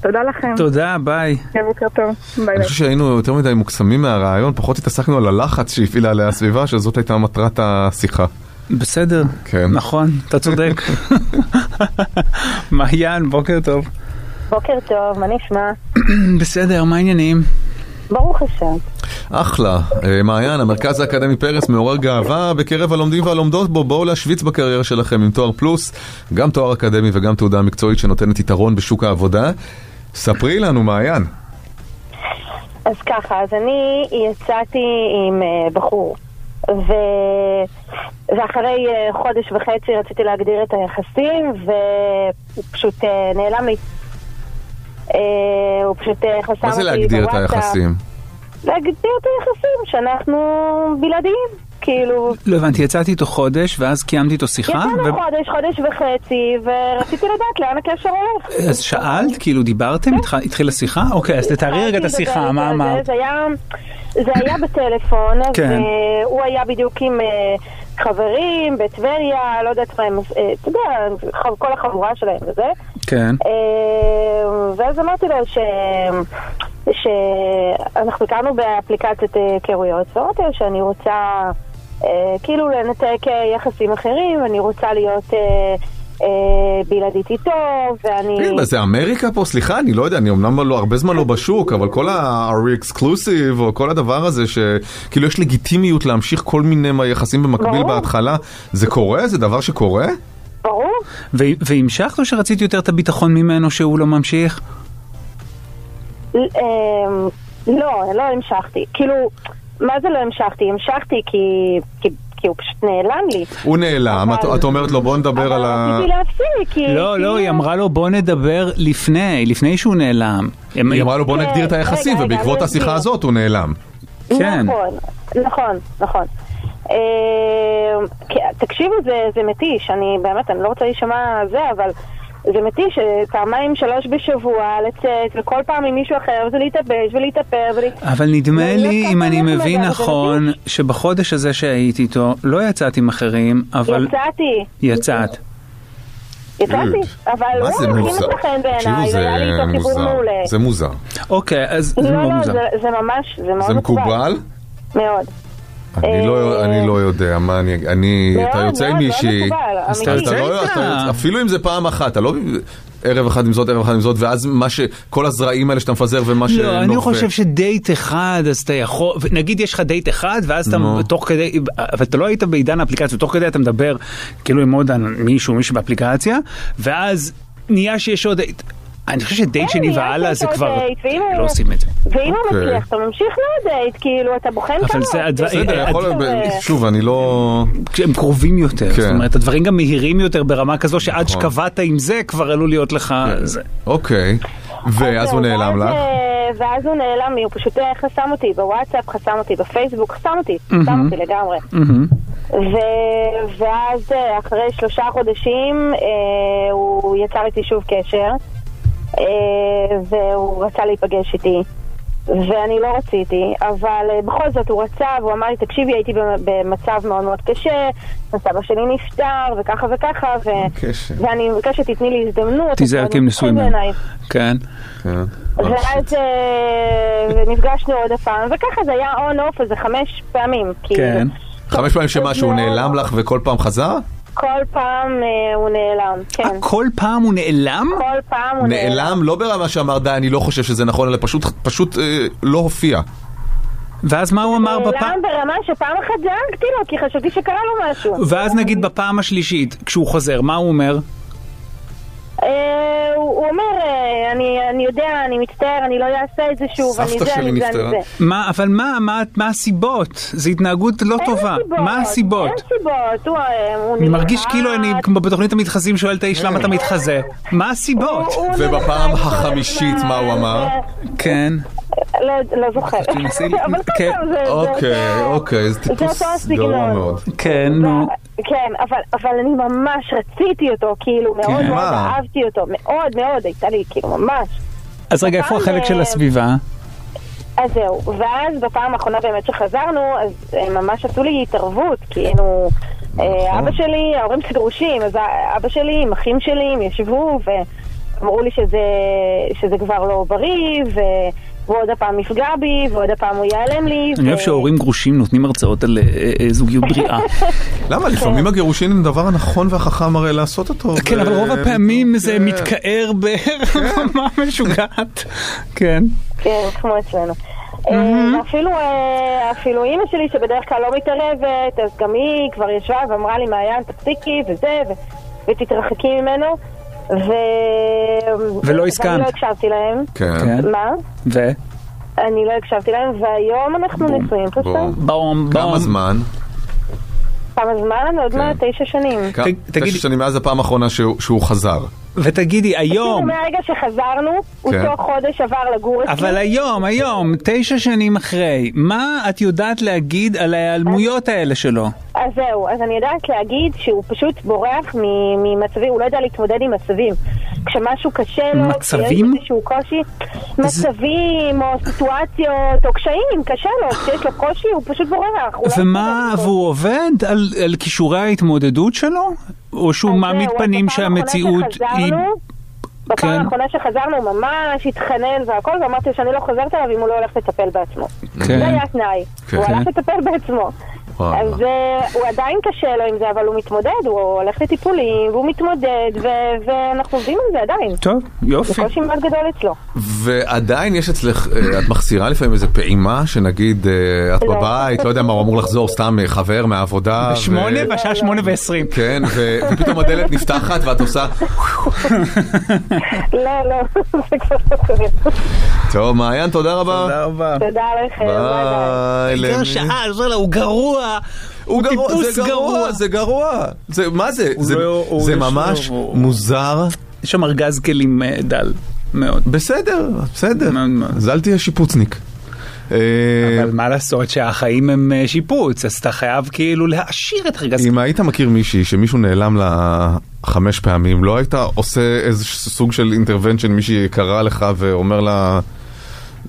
תודה לכם. תודה, ביי. בוקר טוב. ביי אני. חושב שהיינו יותר מדי מוקסמים מהרעיון, פחות התעסקנו על הלחץ שהפעילה עליה הסביבה, שזאת הייתה מטרת השיחה. בסדר, כן. נכון, אתה צודק. מעיין, בוקר טוב. בוקר טוב, מה נשמע? בסדר, מה העניינים? ברוך השם. אחלה. אה, מעיין, המרכז האקדמי פרס מעורר גאווה בקרב הלומדים והלומדות בו. בואו להשוויץ בקריירה שלכם עם תואר פלוס, גם תואר אקדמי וגם תעודה מקצועית שנותנת יתרון בשוק העבודה. ספרי לנו, מעיין. אז ככה, אז אני יצאתי עם אה, בחור, ו... ואחרי אה, חודש וחצי רציתי להגדיר את היחסים, והוא פשוט אה, נעלם לי. אה, הוא פשוט חסם אותי מה זה להגדיר את בוואטסאפ. היחסים? להגדיר את היחסים, שאנחנו בלעדיים. כאילו, לא הבנתי, יצאתי איתו חודש, ואז קיימתי איתו שיחה? יצאנו ו- חודש, חודש וחצי, ורציתי לדעת לאן הקשר הולך. אז שאלת? כאילו דיברתם? התח- התחילה שיחה? אוקיי, אז תתארי רגע את השיחה, מה אמרת? זה, זה היה, זה היה בטלפון, כן. והוא היה בדיוק עם אה, חברים בטבריה, לא יודעת מה הם, אה, אתה יודע, כל החבורה שלהם וזה. כן. אה, ואז אמרתי לו ש... שאנחנו הכרנו באפליקציית אה, היכרויות, ואמרתי לו שאני רוצה אה, כאילו לנתק אה, יחסים אחרים, אני רוצה להיות אה, אה, בלעדית איתו, ואני... תגיד, מה, זה אמריקה פה? סליחה, אני לא יודע, אני אמנם לא הרבה זמן לא בשוק, אבל כל ה-are exclusive, או כל הדבר הזה, שכאילו יש לגיטימיות להמשיך כל מיני מהיחסים במקביל ברור. בהתחלה, זה קורה? זה דבר שקורה? ברור. והמשכת או שרצית יותר את הביטחון ממנו שהוא לא ממשיך? לא, לא המשכתי. כאילו, מה זה לא המשכתי? המשכתי כי, כי, כי הוא פשוט נעלם לי. הוא נעלם, את את אומרת לו בוא נדבר על ה... רציתי להפסיק, כי... לא, לא, היא אמרה לו בוא נדבר לפני, לפני שהוא נעלם. היא אמרה לו בוא כן, נגדיר את היחסים, ובעקבות השיחה. הזאת הוא נעלם. כן. נכון, נכון, נכון. אמ, כי- תקשיבו, זה, זה מתיש, אני באמת, אני לא רוצה להישמע זה, אבל זה מתיש פעמיים, שלוש בשבוע לצאת, וכל פעם עם מישהו אחר, וזה להתאבש ולהתאפר ול... אבל נדמה לי, ככה אם אני מבין נכון, שבחודש הזה שהייתי איתו, לא יצאת עם אחרים, אבל... יצאתי, יצאת. יצאתי, אבל מה לא, זה מוזר? תקשיבו, זה לי מוזר. זה מוזר. אוקיי, אז זה לא, מאוד לא, מוזר. זה- זה ממש, זה מאוד זה מקובל? מאוד. אני לא- אני לא יודע, מה אני... אני... אתה יוצא עם מישהי... לא- אפילו אם זה פעם אחת, אתה לא... ערב אחד עם זאת, ערב אחד עם זאת, ואז מה ש... כל הזרעים האלה שאתה מפזר ומה ש... לא, אני חושב שדייט אחד, אז אתה יכול, נגיד יש לך דייט אחד, ואז אתה. תוך כדי, אבל אתה לא היית בעידן האפליקציה, תוך כדי אתה מדבר כאילו עם עוד מישהו, מישהו באפליקציה, ואז נהיה שיש עוד דייט. אני חושב שדייט כן, והלאה שיש זה כבר, לא עושים את זה. ואם הוא אוקיי. מצליח, אתה ממשיך לעוד דייט, כאילו, אתה בוחן אבל כמה. זה בסדר, יכול להיות... אה, שוב, אני לא... כשהם קרובים יותר, כן. זאת אומרת הדברים גם מהירים יותר ברמה כזו שעד נכון. שקבעת עם זה כבר עלול להיות לך זה. אוקיי. ואז הוא נעלם לך? אה, ואז הוא נעלם לי, הוא פשוט אה, חסם אותי בוואטסאפ, חסם אותי בפייסבוק, חסם אותי, חסם אותי לגמרי. ו- ואז אה, אחרי שלושה חודשים אה, הוא יצר איתי שוב קשר, אה, והוא רצה להיפגש איתי. ואני לא רציתי, אבל אה, בכל זאת הוא רצה, והוא אמר לי, תקשיבי, הייתי במ- במצב מאוד מאוד קשה, הסבא שלי נפטר, וככה וככה, ו-. ואני מבקשת שתתני לי הזדמנות. תיזהר כי הם מאוד נשואים מוצאת מהם. בעיניי. כן. כן. ואז אה, נפגשנו עוד הפעם, וככה זה היה און אוף איזה חמש פעמים. כאילו. כן. חמש פעמים שמה, שהוא נעלם לך וכל פעם חזר? כל פעם אה, הוא נעלם, כן. כל פעם הוא נעלם? כל פעם הוא נעלם. נעלם לא ברמה שאמר די, אני לא חושב שזה נכון, אלא פשוט- פשוט אה, לא הופיע. ואז מה הוא אמר בפעם? נעלם ברמה שפעם אחת דאגתי לו, כי חשבתי שקרה לו משהו. ואז נגיד בפעם השלישית, כשהוא חוזר, מה הוא אומר? אה, הוא אומר, אה, אני אני יודע, אני מצטער, אני לא אעשה את זה שוב, אני זה, אני זה. אני זה. מה, אבל מה, מה, מה הסיבות? זו התנהגות לא אין טובה. סיבות, מה הסיבות? אין סיבות, הוא אה, הוא אני מרגיש. כאילו אני כמו בתוכנית המתחזים שואל את האיש למה אתה מתחזה. מה הסיבות? הוא- הוא ובפעם החמישית מה הוא אמר? כן. לא- לא זוכרת. אבל כן. כן, זה- זה- אוקיי, אוקיי, זה טיפוס גרוע. מאוד. כן, נו. כן, אבל, אבל אני ממש רציתי אותו, כאילו, מאוד כן. מאוד מה? אהבתי אותו, מאוד מאוד, הייתה לי, כאילו, ממש. אז רגע, איפה החלק של אה, הסביבה? אז זהו, ואז בפעם האחרונה באמת שחזרנו, אז הם ממש עשו לי התערבות, כאילו, נכון. אה, אבא שלי, ההורים שלי גרושים, אז אבא שלי עם אחים שלי, הם ישבו ואמרו לי שזה, שזה כבר לא בריא, ו... והוא עוד הפעם יפגע בי, ועוד הפעם הוא ייעלם לי. אני אוהב שהורים גרושים נותנים הרצאות על אה, אה, זוגיות בריאה. למה? לפעמים הגירושין הם הדבר הנכון והחכם הרי לעשות אותו. כן, אבל רוב הפעמים זה כן. מתקער ברמה משוגעת. כן. כן, כמו אצלנו. אה, ואפילו אה, אפילו אימא שלי, שבדרך כלל לא מתערבת, אז גם היא כבר ישבה ואמרה לי, מעיין, תפסיקי, וזה, ותתרחקי ממנו. ו... ולא ואני הסכמת. לא הקשבתי להם. כן. כן. מה? ו? אני לא הקשבתי להם, והיום אנחנו נשואים פשוט. בום. בום, כמה בום. זמן? כמה זמן? עוד מעט תשע שנים. תשע שנים מאז הפעם האחרונה שהוא שהוא חזר. ותגידי, היום, מהרגע שחזרנו, הוא כן. תוך חודש עבר לגור אצלי. אבל היום, היום, תשע שנים אחרי, מה את יודעת להגיד על ההיעלמויות האלה שלו? אז זהו, אז אני יודעת להגיד שהוא פשוט בורח ממצבים, הוא לא יודע להתמודד עם מצבים. כשמשהו קשה לו, מצבים? כשיש איזשהו קושי, מצבים או סיטואציות או קשיים, קשה לו, כשיש לו קושי הוא פשוט בורח. לא ומה. והוא עובד על, על כישורי ההתמודדות שלו? או שהוא מעמיד פנים שהמציאות האחרונה היא... שחזרנו, בפעם כן. האחרונה שחזרנו הוא ממש התחנן והכל, ואמרתי שאני לא חוזרת אליו אם הוא לא הולך לטפל בעצמו. כן. זה היה התנאי, כן. הוא הלך לטפל בעצמו. אז אה, הוא עדיין קשה לו עם זה, אבל הוא מתמודד, הוא הולך לטיפולים, והוא מתמודד, ואנחנו עובדים על זה עדיין. טוב, זה יופי. קושי מאוד גדול אצלו. ועדיין יש אצלך, אה, את מחסירה לפעמים איזה פעימה שנגיד אה, את לא. בבית, לא יודע מה, הוא אמור לחזור סתם חבר מהעבודה. בשמונה והשעה שמונה ועשרים. כן, ופתאום הדלת נפתחת ואת עושה, לא, לא, זה כבר לא קורה. טוב, מעיין, תודה רבה. תודה רבה. תודה לכם, ביי ביי. שעה, זה לא, הוא גרוע. הוא גרוע, זה גרוע, זה גרוע. זה, מה זה? זה- לא- זה ממש לו- מוזר. יש שם ארגז כלים אה, דל מאוד. בסדר, בסדר. מאוד מאוד. אז אל תהיה שיפוצניק. אה, אבל מה לעשות שהחיים הם אה, שיפוץ, אז אתה חייב כאילו להעשיר את ארגז אם היית מכיר מישהי שמישהו נעלם לה חמש פעמים, לא היית עושה איזה סוג של אינטרוונשן, מישהי קרא לך ואומר לה,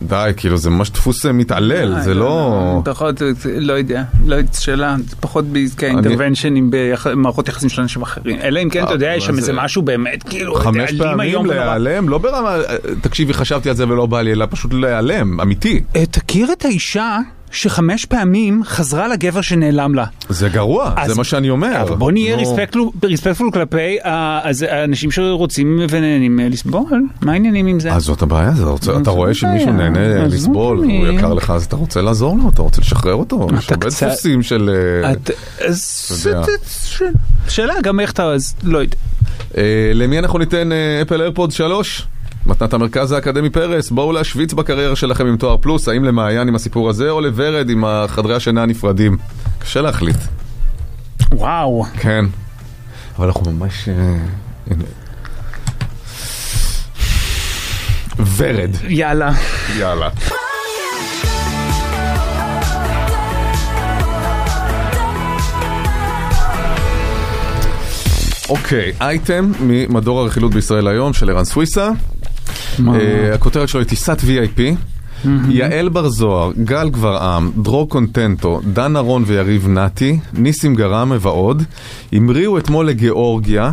די, כאילו זה ממש דפוס אה, מתעלל, זה לא... פחות, לא יודע, לא יודעת, שאלה, זה פחות כאינטרוונשנים במערכות יחסים של אנשים אחרים. אלא אם כן, אתה יודע, יש שם איזה זה- משהו באמת, כאילו, חמש פעמים. להיעלם, לא ברמה, תקשיבי, חשבתי על זה ולא בא לי, אלא פשוט להיעלם, אמיתי. אה, תכיר את האישה שחמש פעמים חזרה לגבר שנעלם לה. זה גרוע, אז- זה מה שאני אומר. אבל בוא נהיה נו. ריספקטפול כלפי האנשים שרוצים ונהנים אה, לסבול, מה העניינים עם זה? אז זאת הבעיה, זה רוצה- אתה רואה שמישהו. נהנה לסבול, והוא אני- יקר לך, אז אתה רוצה לעזור לו, אתה רוצה לשחרר אותו, יש הרבה דפוסים של... אה, את- שאלה גם איך אתה, אז לא יודע. אה, למי אנחנו ניתן אפל איירפוד 3? מתנת המרכז האקדמי פרס, בואו להשוויץ בקריירה שלכם עם תואר פלוס, האם למעיין עם הסיפור הזה או לוורד עם החדרי השינה הנפרדים? קשה להחליט. וואו. כן. אבל אנחנו ממש... אה. ורד. יאללה. יאללה. אוקיי, אייטם ממדור הרכילות בישראל היום של ערן סוויסה. אה, הכותרת שלו היא טיסת VIP. יעל בר זוהר, גל גברעם, דרור קונטנטו, דן ארון ויריב נתי, ניסים גרמה ועוד, המריאו אתמול לגיאורגיה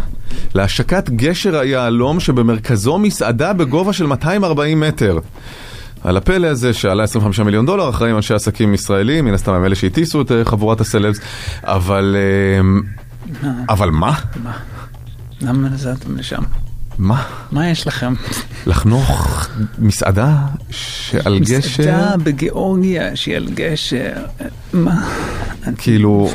להשקת גשר היהלום שבמרכזו מסעדה בגובה של 240 מטר. על הפלא הזה שעלה 25 מיליון דולר, אחראים אנשי עסקים ישראלים, מן הסתם הם אלה שהטיסו את אה, חבורת הסלבס, אבל... אה, אבל מה? למה נסעתם לשם? מה? מה יש לכם? לחנוך מסעדה שעל גשר? מסעדה בגיאורגיה שהיא על גשר. מה? כאילו,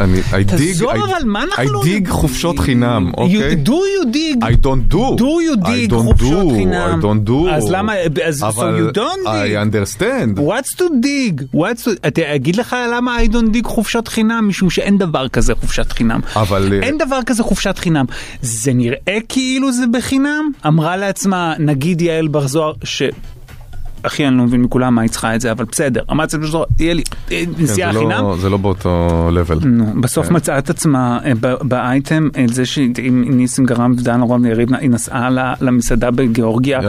אני, I dig, תעזוב, I- אבל מה אנחנו I dig חופשות חינם, אוקיי? Do you dig? I don't do. Do you dig I חופשות. חינם? I don't do. אז למה, אז so you don't I dig? understand. What's to dig? What's to... אגיד לך למה I don't dig חופשות חינם? משום שאין דבר כזה חופשת חינם. אבל... אה, אין דבר כזה חופשת חינם. זה נראה כאילו זה בחינם? אמרה לעצמה, נגיד יעל בר זוהר, ש... אחי, אני לא מבין מכולם מה היא צריכה את זה, אבל בסדר. אמרת, יהיה לי אה, כן, נסיעה לא- חינם. זה לא באותו. נו, בסוף כן. מצאה את עצמה אה, באייטם, אה, זה שאם ניסים גרם ודן רון יריב, היא נסעה למסעדה בגיאורגיה?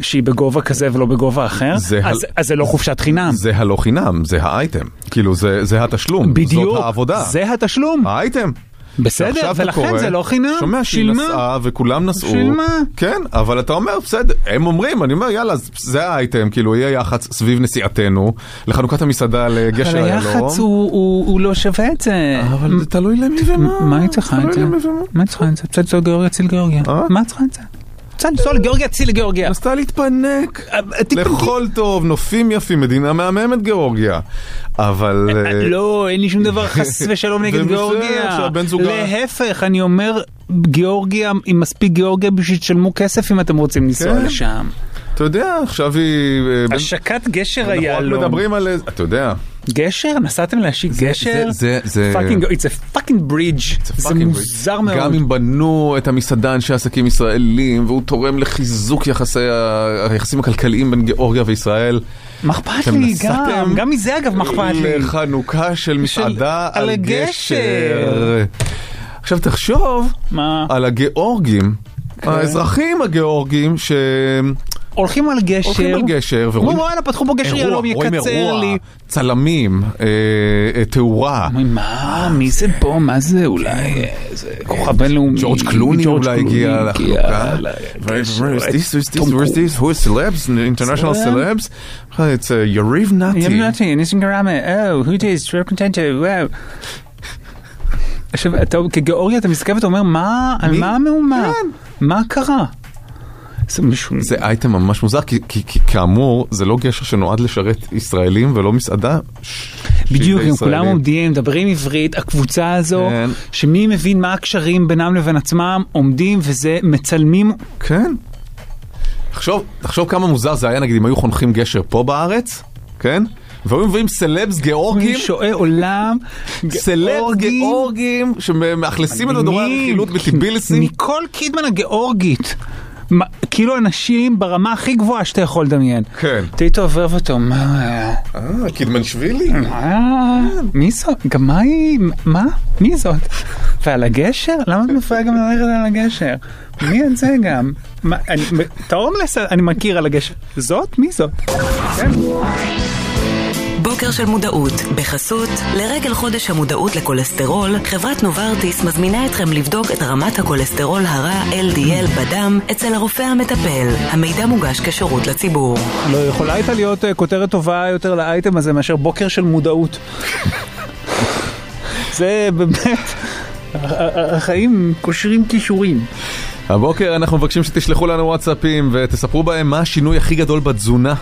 שהיא בגובה כזה ולא בגובה אחר, אז- זה לא חופשת חינם. זה הלא חינם, זה האייטם. כאילו, זה זה התשלום. בדיוק, זאת העבודה. זה התשלום. האייטם. בסדר, ולכן קורא, זה לא חינם. שומע שהיא. נסעה וכולם נסעו. שילמה. כן, אבל אתה אומר, בסדר, הם אומרים, אני אומר, יאללה, זה האייטם, כאילו, יהיה יח"צ סביב נסיעתנו, לחנוכת המסעדה לגשר אבל איילון. היח"צ הוא- הוא הוא לא שווה את זה. אבל זה תלוי למי ומה. מה היא צריכה את זה? ומה. מה היא צריכה את זה? לנסוע לגיאורגיה, ציל גיאורגיה. אה? מה צריכה את זה? רוצה לנסוע לגיאורגיה, ציל לגיאורגיה. נסתה להתפנק. אה. לאכול טוב, נופים יפים, מדינה מהממת גיאורגיה. אבל... אה, לא, אין לי שום דבר חס ושלום נגד גיאורגיה. להפך, אני אומר, גיאורגיה, עם מספיק גיאורגיה בשביל שתשלמו כסף אם אתם רוצים לנסוע כן. לשם. אתה יודע, עכשיו היא... אה, השקת גשר אנחנו רק איילון. מדברים על... איזה- אתה יודע. גשר? נסעתם להשיק גשר? זה- זה- פאקינג, it's a fucking bridge. זה מוזר מאוד. גם אם בנו את המסעדה אנשי עסקים ישראלים, והוא תורם לחיזוק יחסי היחסים הכלכליים בין גיאורגיה וישראל. מה אכפת לי גם? גם מזה אגב, מה אכפת לי? לחנוכה של מסעדה על. גשר. עכשיו תחשוב מה? על הגיאורגים, כן. האזרחים הגיאורגים ש... הולכים על גשר. הולכים על גשר ורואים אומרים וואלה פתחו פה גשר יהלום יקצר אירוע, לי. צלמים, אה, אה, תאורה. מה? מי זה פה? מה זה? אולי אה, זה כוכב בינלאומי. ג'ורג' קלוני אולי הגיע לחנוכה. ל- Where is this? Who is celebs? International Celeb? celebs? It's uh, יריב נתי. ים נתי, ניסים גרמה, או, who is, טרפ קונטנטו, וואו. עכשיו, כגיאורגיה אתה מסתכל ואתה אומר, מה, על? מה המהומה? כן. מה קרה? זה מישהו... זה אייטם ממש מוזר, כי, כי, כי כאמור, זה לא גשר שנועד לשרת ישראלים ולא מסעדה. בדיוק, הם כולם. עומדים, מדברים עברית, הקבוצה הזו, כן. שמי מבין מה הקשרים בינם לבין עצמם, עומדים וזה, מצלמים. כן. תחשוב, תחשוב כמה מוזר זה היה, נגיד, אם היו חונכים גשר פה בארץ, כן? והיו מביאים סלבס גיאורגים, שועי עולם, סלבס גיאורגים. שמאכלסים את הדורי. הרכילות בטיביליסי. ניקול קידמן הגיאורגית. כאילו אנשים ברמה הכי גבוהה שאתה יכול לדמיין. כן. היית עובר ואתה אומר, "מה, אה, קידמנשווילי. מי זאת? גם מה היא? מה? מי זאת? ועל הגשר? למה את מפריעה גם ללכת על הגשר? מי את זה גם? את ההומלס אני מכיר על הגשר. זאת? מי זאת? כן. בוקר של מודעות, בחסות, לרגל חודש המודעות לכולסטרול, חברת נוברטיס מזמינה אתכם לבדוק את רמת הכולסטרול הרע LDL בדם אצל הרופא המטפל. המידע מוגש כשירות לציבור. לא יכולה הייתה להיות אה, כותרת טובה יותר לאייטם הזה מאשר בוקר של מודעות. זה באמת, החיים קושרים כישורים. הבוקר אנחנו מבקשים שתשלחו לנו וואטסאפים ותספרו בהם מה השינוי הכי גדול בתזונה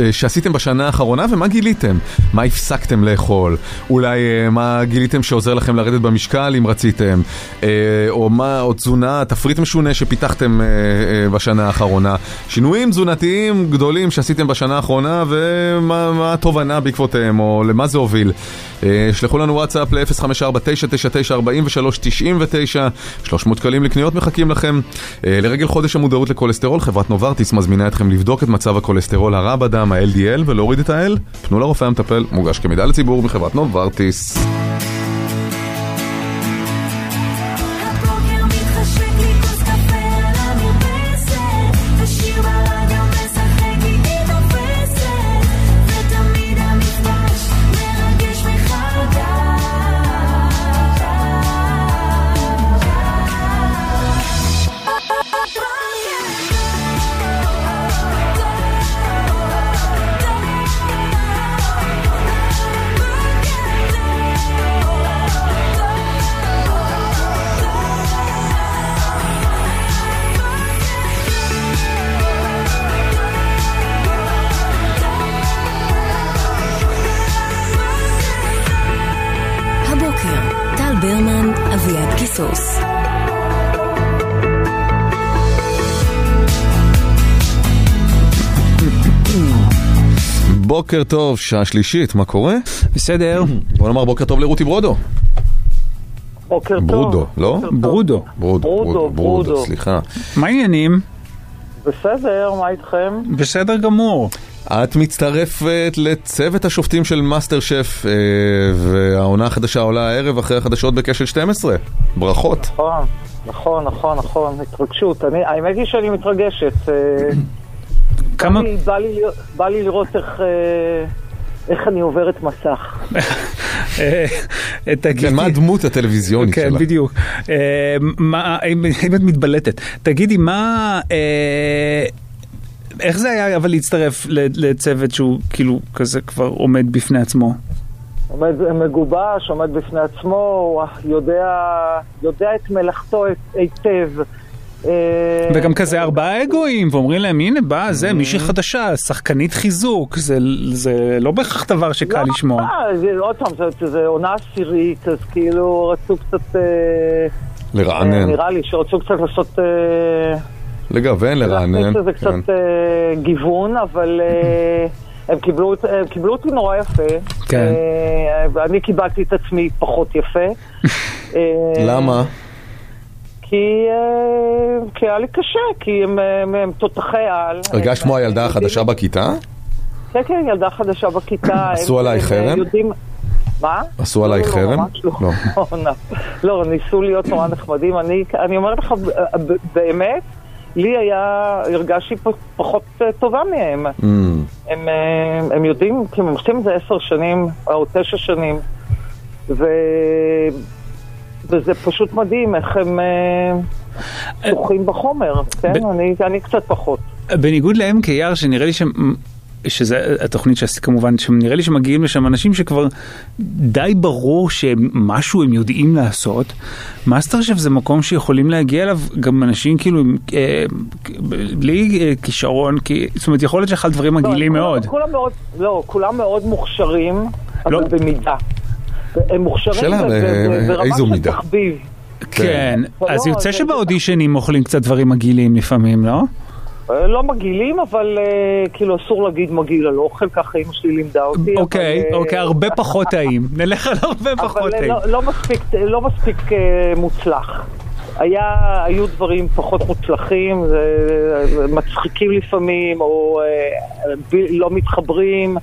אה, שעשיתם בשנה האחרונה ומה גיליתם. מה הפסקתם לאכול, אולי אה, מה גיליתם שעוזר לכם לרדת במשקל אם רציתם, אה, או מה, או תזונה, תפריט משונה שפיתחתם בשנה האחרונה. שינויים תזונתיים גדולים שעשיתם בשנה האחרונה ומה מה התובנה בעקבותיהם, או למה זה הוביל. שלחו לנו וואטסאפ ל-0549994399, 300 שקלים לקניות מחכים לכם. אה, לרגל חודש המודעות לכולסטרול, חברת נוברטיס מזמינה אתכם לבדוק את מצב הכולסטרול הרע בדם, ה-LDL, ולהוריד את ה-L. פנו לרופא המטפל, מוגש כמידע לציבור מחברת נוברטיס. בוקר טוב, שעה שלישית, מה קורה? בסדר, בוא נאמר בוקר טוב לרותי ברודו. בוקר טוב. ברודו, לא? ברודו. ברודו, ברודו, ברודו. סליחה. מה העניינים? בסדר, מה איתכם? בסדר גמור. את מצטרפת לצוות השופטים של מאסטר שף, אה, והעונה החדשה עולה הערב אחרי החדשות בקשת 12. ברכות. נכון, נכון, נכון, נכון, התרגשות. אני, האמת היא שאני מתרגשת. כמה... בא לי, בא, לי, בא לי לראות איך, אה, איך אני עוברת מסך. אה, תגידי... כן, מה הדמות הטלוויזיונית כן, שלה? בדיוק. אה, מה- אם את מתבלטת, תגידי, מה... אה, איך זה היה אבל להצטרף ל- לצוות שהוא כאילו כזה כבר עומד בפני עצמו? עומד מגובש, עומד בפני עצמו, יודע את מלאכתו היטב. אה, וגם כזה ארבעה אגואים, ואומרים להם, הנה באה זה, מישהי חדשה, שחקנית חיזוק, זה, זה לא בהכרח דבר שקל לשמוע. אה, זה, עוד פעם, זה, זה עונה עשירית, אז כאילו רצו קצת... אה, לרענן, נראה לי שרצו קצת לעשות... לגוון, לרענן. להכניס לזה קצת כן. אה, גיוון, אבל אה, הם קיבלו, הם קיבלו אותי נורא יפה. כן. ואני קיבלתי את עצמי פחות יפה. למה? כי, אה, כי היה לי קשה, כי הם, הם, הם תותחי על. הרגשת כמו הילדה החדשה בכיתה? כן, כן, ילדה חדשה בכיתה. עשו הם, אה, חרם? יודעים... מה? עשו לא, עלייך לא, חרם? ממש לא. לא. לא, לא, ניסו להיות נורא נחמדים. אני, אני אומרת לך, ב- באמת, לי היה, הרגשתי פחות אה, טובה מהם. Mm. הם, אה, הם יודעים, כי הם עושים את זה עשר שנים, או תשע שנים, ו... וזה פשוט מדהים איך הם אה, שוחים בחומר, כן? אני, אני קצת פחות. בניגוד ל-MKR, שנראה לי שם... שזה התוכנית שעשית כמובן, שנראה לי שמגיעים לשם אנשים שכבר די ברור שמשהו הם יודעים לעשות. מאסטר שף זה מקום שיכולים להגיע אליו גם אנשים כאילו אה, בלי אה, כישרון, כי, זאת אומרת יכול להיות שאחד הדברים מגעילים כולם- מאוד. כולם מאוד, לא, כולם מאוד מוכשרים, אבל במידה. הם מוכשרים אה, ברמה איזו של מידה? תחביב. כן, אבל אז לא, יוצא זה- שבאודישנים אוכלים קצת דברים מגעילים לפעמים, לא? אה, לא מגעילים, אבל אה, כאילו אסור להגיד מגעיל על אוכל, ככה אמא שלי לימדה אותי. אוקיי, אבל, אוקיי, הרבה פחות טעים. נלך על הרבה פחות אבל אה, טעים. לא, לא מספיק, לא מספיק אה, מוצלח. היה, היו דברים פחות מוצלחים, מצחיקים לפעמים, או ב- לא מתחברים.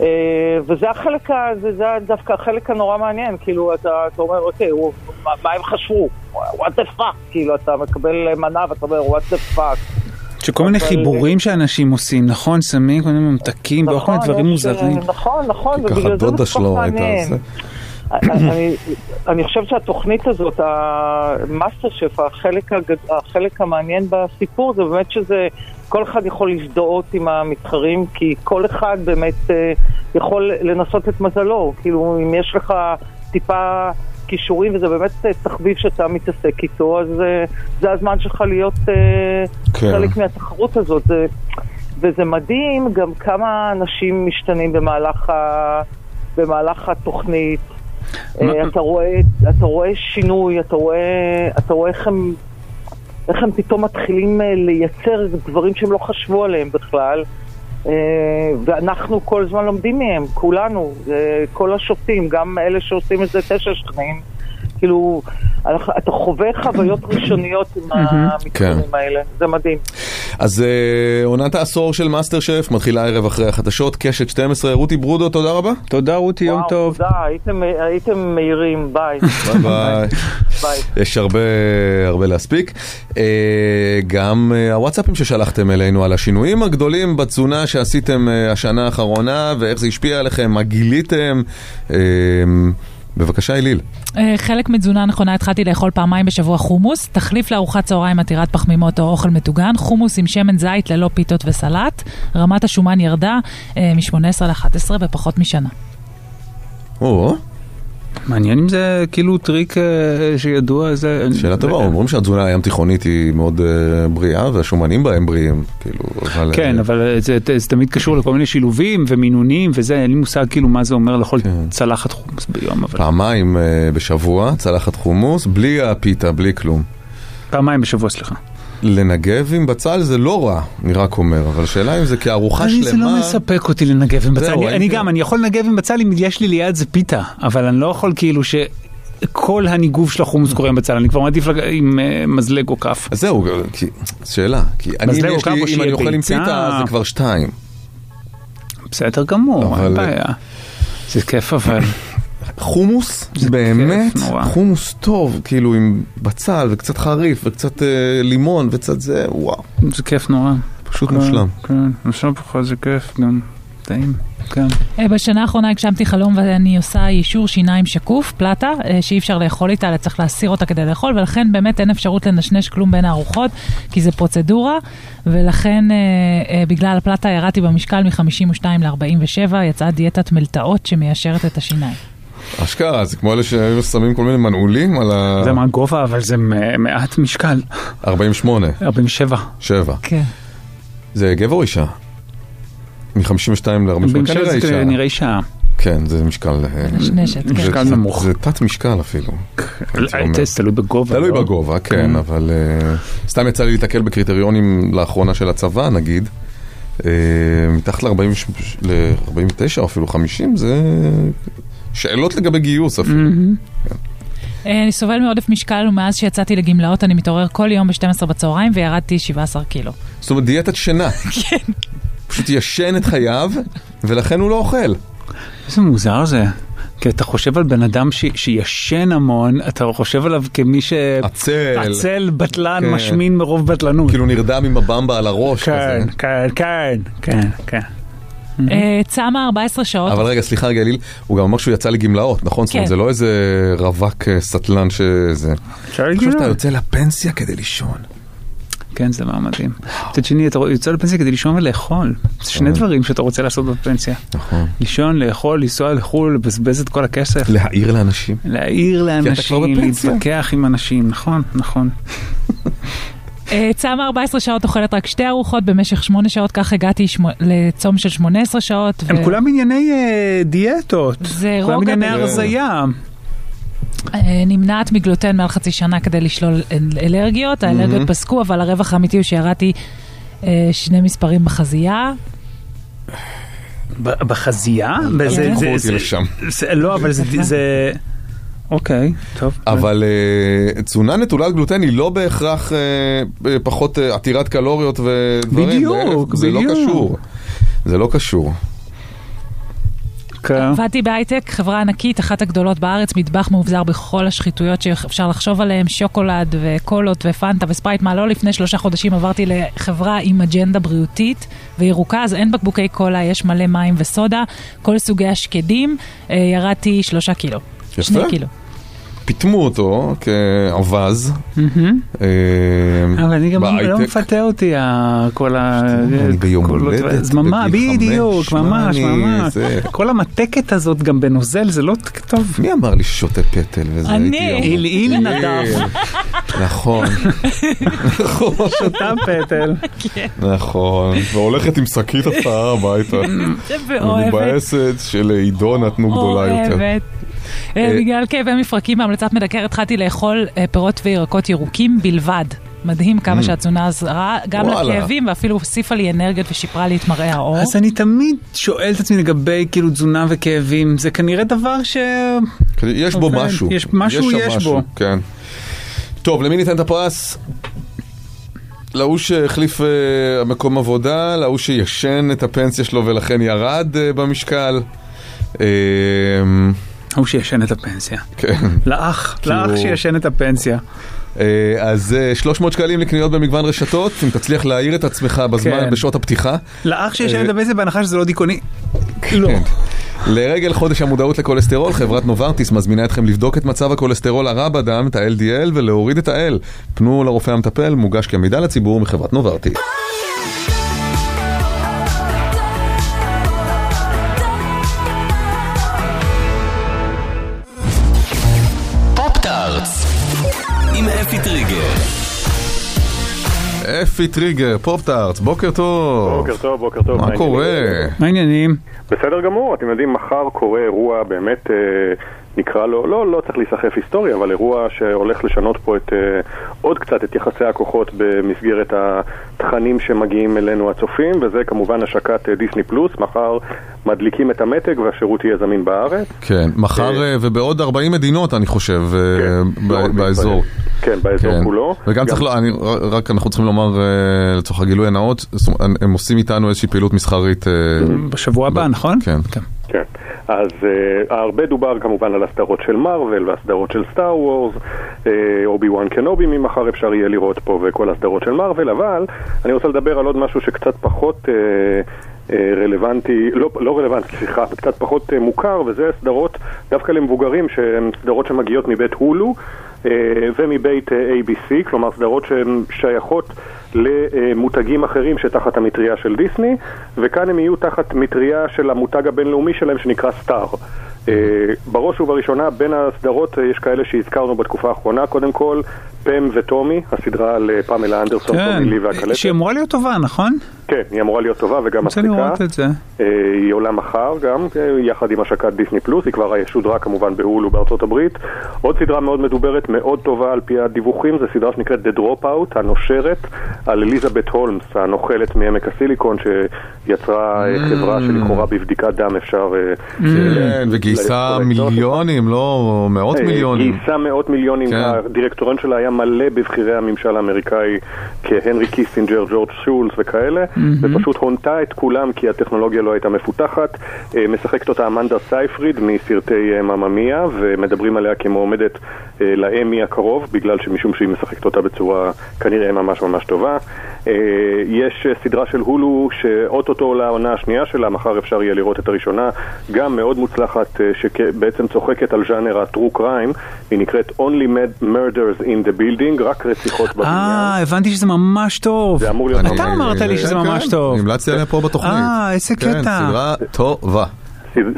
אה, וזה החלק, זה, זה דווקא החלק הנורא מעניין, כאילו אתה, אתה אומר, אוקיי, הוא, מה, מה הם חשבו? what the fuck, כאילו אתה מקבל מנה ואתה אומר, what the fuck. שכל מיני חיבורים שאנשים עושים, נכון? שמים כל מיני ממתקים וכל מיני דברים יש, מוזרים. אה, נכון, נכון, ובגלל זה זה דודה כל שלו כך הייתה מעניין. אני, אני חושבת שהתוכנית הזאת, המאסטר שף, החלק, הגד... החלק המעניין בסיפור זה באמת שזה, כל אחד יכול להזדהות עם המתחרים, כי כל אחד באמת אה, יכול לנסות את מזלו. כאילו, אם יש לך טיפה כישורים וזה באמת אה, תחביב שאתה מתעסק איתו, אז אה, זה הזמן שלך להיות אה, כן. חלק מהתחרות הזאת. זה, וזה מדהים גם כמה אנשים משתנים במהלך, ה, במהלך התוכנית. אה, אתה רואה, אתה רואה שינוי, אתה רואה, אתה רואה איך הם, איך הם פתאום מתחילים אה, לייצר דברים שהם לא חשבו עליהם בכלל. אה, ואנחנו כל הזמן לומדים מהם, כולנו, כל השופטים, גם אלה שעושים את זה תשע שנים. כאילו, אתה חווה חוויות ראשוניות עם המתחרים כן. האלה, זה מדהים. אז אה, עונת העשור של מאסטר שף מתחילה הערב אחרי החדשות, קשת 12, רותי ברודו, תודה רבה. תודה רותי, יום טוב. תודה, הייתם, מהירים, ביי. ביי ביי. יש הרבה, הרבה להספיק. אה, גם אה, הוואטסאפים ששלחתם אלינו על השינויים הגדולים בתזונה שעשיתם השנה האחרונה ואיך זה השפיע עליכם, מה גיליתם. אה, בבקשה, אליל. אה, חלק מתזונה נכונה התחלתי לאכול פעמיים בשבוע חומוס, תחליף לארוחת צהריים עתירת פחמימות או אוכל מטוגן, חומוס עם שמן זית ללא פיתות וסלט, רמת השומן ירדה מ-18 ל-11 בפחות משנה. או, מעניין אם זה כאילו טריק אה, שידוע, זה... שאלה טובה, אומרים שהתזונה הים תיכונית היא מאוד אה, בריאה והשומנים בהם בריאים, כאילו, אבל... כן, אבל זה, זה, זה תמיד קשור לכל מיני שילובים ומינונים וזה, אין לי מושג כאילו מה זה אומר לאכול צלחת חומוס ביום, אבל פעמיים אה, בשבוע, צלחת חומוס, בלי הפיתה, בלי כלום. פעמיים בשבוע, סליחה. לנגב עם בצל זה לא רע, אני רק אומר, אבל השאלה אם זה כארוחה שלמה... זה לא מספק אותי לנגב עם בצל, אני, גם, אני יכול לנגב עם בצל אם יש לי ליד זה פיתה, אבל אני לא יכול כאילו ש... כל הניגוב של החומוס קורה עם בצל, אני כבר מעדיף לג- עם אה, מזלג או כף. אז זהו, כי, שאלה, כי אני, אם, מזלג או יש לי, אם אני אוכל עם? פיתה, זה כבר שתיים. בסדר גמור, אין בעיה. זה כיף אבל. חומוס, באמת. חומוס טוב, כאילו עם בצל וקצת חריף וקצת אה, לימון וקצת זה, וואו. זה כיף נורא. פשוט כן, מושלם. כן, עכשיו בכלל זה כיף גם. טעים. כן. אה, בשנה האחרונה הגשמתי חלום ואני עושה יישור שיניים שקוף, פלטה, אה, שאי אפשר לאכול איתה, אלא צריך להסיר אותה כדי לאכול, ולכן באמת אין אפשרות לנשנש כלום בין הארוחות, כי זה פרוצדורה, ולכן אה, אה, בגלל הפלטה ירדתי במשקל מ-52 ל-47, יצאה דיאטת מלטעות שמיישרת את השיניים. אשכרה, זה כמו אלה שהיו שמים כל מיני מנעולים על ה... זה מה גובה, אבל זה מ- מעט משקל. 48. 47. 7. כן. זה גבר או אישה? מ-52 ל-48, בן כנראה שבע זה. נראה אישה. כן, זה משקל... אה, נשנשת, זה- כן. משקל נמוך. זה תת משקל אפילו. זה תלוי בגובה. תלוי לא? בגובה, כן, כן. אבל אה, סתם יצא לי להתקל בקריטריונים לאחרונה של הצבא, נגיד. אה, מתחת ל-49 או אפילו 50, זה שאלות לגבי גיוס אפילו. אה, אני סובל מעודף משקל, ומאז שיצאתי לגמלאות אני מתעורר כל יום ב-12 בצהריים וירדתי 17 קילו. זאת אומרת, דיאטת שינה. כן. פשוט ישן את חייו, ולכן הוא לא אוכל. איזה מוזר זה. כי אתה חושב על בן אדם ש- שישן המון, אתה חושב עליו כמי ש... עצל. עצל, בטלן, כן. משמין מרוב בטלנות. כאילו נרדם עם הבמבה על הראש כן, כזה. כן, כן, כן, כן. אה, צמה 14 שעות. אבל רגע, סליחה רגע, אליל, הוא גם אמר שהוא יצא לגמלאות, נכון? זאת אומרת, כן. זה לא איזה רווק אה, סטלן שזה... חושב שאתה יוצא לפנסיה כדי לישון. כן, זה דבר מדהים. מצד שני, אתה יוצא לפנסיה כדי לישון ולאכול. זה שני דברים שאתה רוצה לעשות בפנסיה. נכון. לישון, לאכול, לנסוע לחו"ל, לבזבז את כל הכסף. להעיר לאנשים. להעיר לאנשים. להתווכח עם אנשים, נכון, נכון. אה, צמה 14 שעות, אוכלת רק שתי ארוחות במשך 8 שעות, כך הגעתי שמו- לצום של 18 שעות. הם ו- כולם ענייני אה, דיאטות. זה כולם רוגע ענייני ב- הרזייה. אה, נמנעת מגלוטן מעל חצי שנה כדי לשלול אל- אלרגיות, האלרגיות מהמם. פסקו, אבל הרווח האמיתי הוא שירדתי אה, שני מספרים בחזייה. בחזייה? זה- זה-. זה- לא, אבל זה... אוקיי, טוב. אבל אה, תזונה נטולת גלוטן היא לא בהכרח אה, אה, פחות עתירת קלוריות ודברים. בדיוק, להפך, זה לא בדיוק. קשור. זה לא קשור. כן. עבדתי בהייטק, חברה ענקית, אחת הגדולות בארץ, מטבח מאובזר בכל השחיתויות שאפשר לחשוב עליהן, שוקולד וקולות ופנטה וספרייט. מה לא לפני שלושה חודשים עברתי לחברה עם אג'נדה בריאותית וירוקה, אז אין בקבוקי קולה, יש מלא מים וסודה, כל סוגי השקדים, ירדתי שלושה קילו. יפה. שני קילו. פיטמו אותו כאווז. אה, אבל אני גם לא בהייטק. מפתה אותי כל ה... אני ביום הולדת, ממש, בגיל בדיוק, חמש, ממש, אני- ממש. זה- כל המתקת הזאת גם בנוזל, זה לא טוב. מי אמר לי ששותה פטל וזה? אני. הייתי יום- עילעיל נדב. נכון. נכון. שותה פטל. נכון. והולכת עם שקית הפעה הביתה. מבאסת שלעידו נתנו גדולה יותר. אוהבת. אה, אה, בגלל כאבי מפרקים והמלצת מדקר התחלתי לאכול אה, פירות וירקות ירוקים בלבד. מדהים כמה Mm. שהתזונה עזרה גם וואלה. לכאבים ואפילו הוסיפה לי אנרגיות ושיפרה לי את מראה העור. אז אני תמיד שואל את עצמי לגבי כאילו תזונה וכאבים, זה כנראה דבר ש... יש בו עובד. משהו. יש משהו, יש משהו, בו. כן. טוב, למי ניתן את הפרס? להוא שהחליף אה, מקום עבודה, להוא שישן את הפנסיה שלו ולכן ירד אה, במשקל. אה, ההוא שישן את הפנסיה. כן. לאח, לאח שישן את הפנסיה. אה, אז אה, 300 שקלים לקניות במגוון רשתות, אם תצליח להעיר את עצמך בזמן, כן. בשעות הפתיחה. לאח שישן אה, את הפנסיה בהנחה שזה לא דיכאוני. לא. כן. לרגל חודש המודעות לכולסטרול, חברת נוברטיס מזמינה אתכם לבדוק את מצב הכולסטרול הרע בדם, את ה-LDL, ולהוריד את ה-L. פנו לרופא המטפל, מוגש כמידע לציבור מחברת נוברטיס. אפי טריגר, פופ-טארטס, בוקר טוב. בוקר טוב, בוקר טוב. מה קורה? מה העניינים? בסדר גמור, אתם יודעים, מחר קורה אירוע באמת אה, נקרא לו, לא, לא צריך להיסחף היסטורי, אבל אירוע שהולך לשנות פה את, אה, עוד קצת את יחסי הכוחות במסגרת התכנים שמגיעים אלינו הצופים, וזה כמובן השקת אה, דיסני פלוס, מחר מדליקים את המתג והשירות יהיה זמין בארץ. כן, מחר אה, ובעוד 40 מדינות אני חושב אה, ב- באזור. כן, באזור כולו. וגם גם- צריך, ל- אני- רק אנחנו צריכים לומר אה, לצורך הגילוי הנאות, הם עושים איתנו איזושהי פעילות מסחרית. אה, בשבוע הבא, נכון? כן. כן, אז uh, הרבה דובר כמובן על הסדרות של מארוול והסדרות של סטאר וורס, אובי וואן קנובי ממחר אפשר יהיה לראות פה וכל הסדרות של מארוול, אבל אני רוצה לדבר על עוד משהו שקצת פחות uh, רלוונטי, לא, לא רלוונטי, סליחה, קצת פחות uh, מוכר, וזה סדרות דווקא למבוגרים, שהן סדרות שמגיעות מבית הולו. אה, ומבית אה, ABC, כלומר סדרות שהן שייכות למותגים אחרים שתחת המטריה של דיסני, וכאן הם יהיו תחת מטריה של המותג הבינלאומי שלהם שנקרא סטאר. אה, בראש ובראשונה בין הסדרות אה, יש כאלה שהזכרנו בתקופה האחרונה, קודם כל פם וטומי, הסדרה על אה, פמלה אנדרסון, כן, טומי לי והקלטת. שהיא אמורה להיות טובה, נכון? כן, היא אמורה להיות טובה וגם רוצה מצחיקה. לראות את זה. אה, היא עולה מחר גם, אה, יחד עם השקת דיסני פלוס, היא כבר שודרה כמובן בהולו בארצות הברית. עוד סדרה מאוד מדוברת, מאוד טובה על פי הדיווחים, זו סדרה שנקראת The Dropout, הנושרת, על אליזבת הולמס, הנוכלת מעמק הסיליקון, שיצרה אה, חברה שלכאורה בבדיקת דם אפשר... אה, כן, וגייסה מיליונים, לא מאות מיליונים. גייסה מאות מיליונים, כן. הדירקטוריון שלה היה מלא בבכירי הממשל האמריקאי כהנרי קיסינג'ר, ג'ורג' שולס וכאלה, מהמם. ופשוט הונתה את כולם כי הטכנולוגיה לא הייתה מפותחת. אה, משחקת אותה אמנדה סייפריד מסרטי מאמא מיה, ומדברים עליה כמועמדת אה, לאמי הקרוב, בגלל שמשום שהיא משחקת אותה בצורה כנראה ממש ממש טובה. אה, יש אה, סדרה של הולו שאו-טו-טו עולה העונה השנייה שלה, מחר אפשר יהיה לראות את הראשונה, גם מאוד מוצלחת, אה, שבעצם צוחקת על ז'אנר ה-true crime, היא נקראת Only Murders in the Building, רק רציחות בבניין. אה, הבנתי שזה ממש טוב. זה אמור להיות אתה ממש- אמרת לי שזה כן, ממש כן, טוב. המלצתי עליה פה בתוכנית. אה, איזה כן, קטע. סדרה טובה.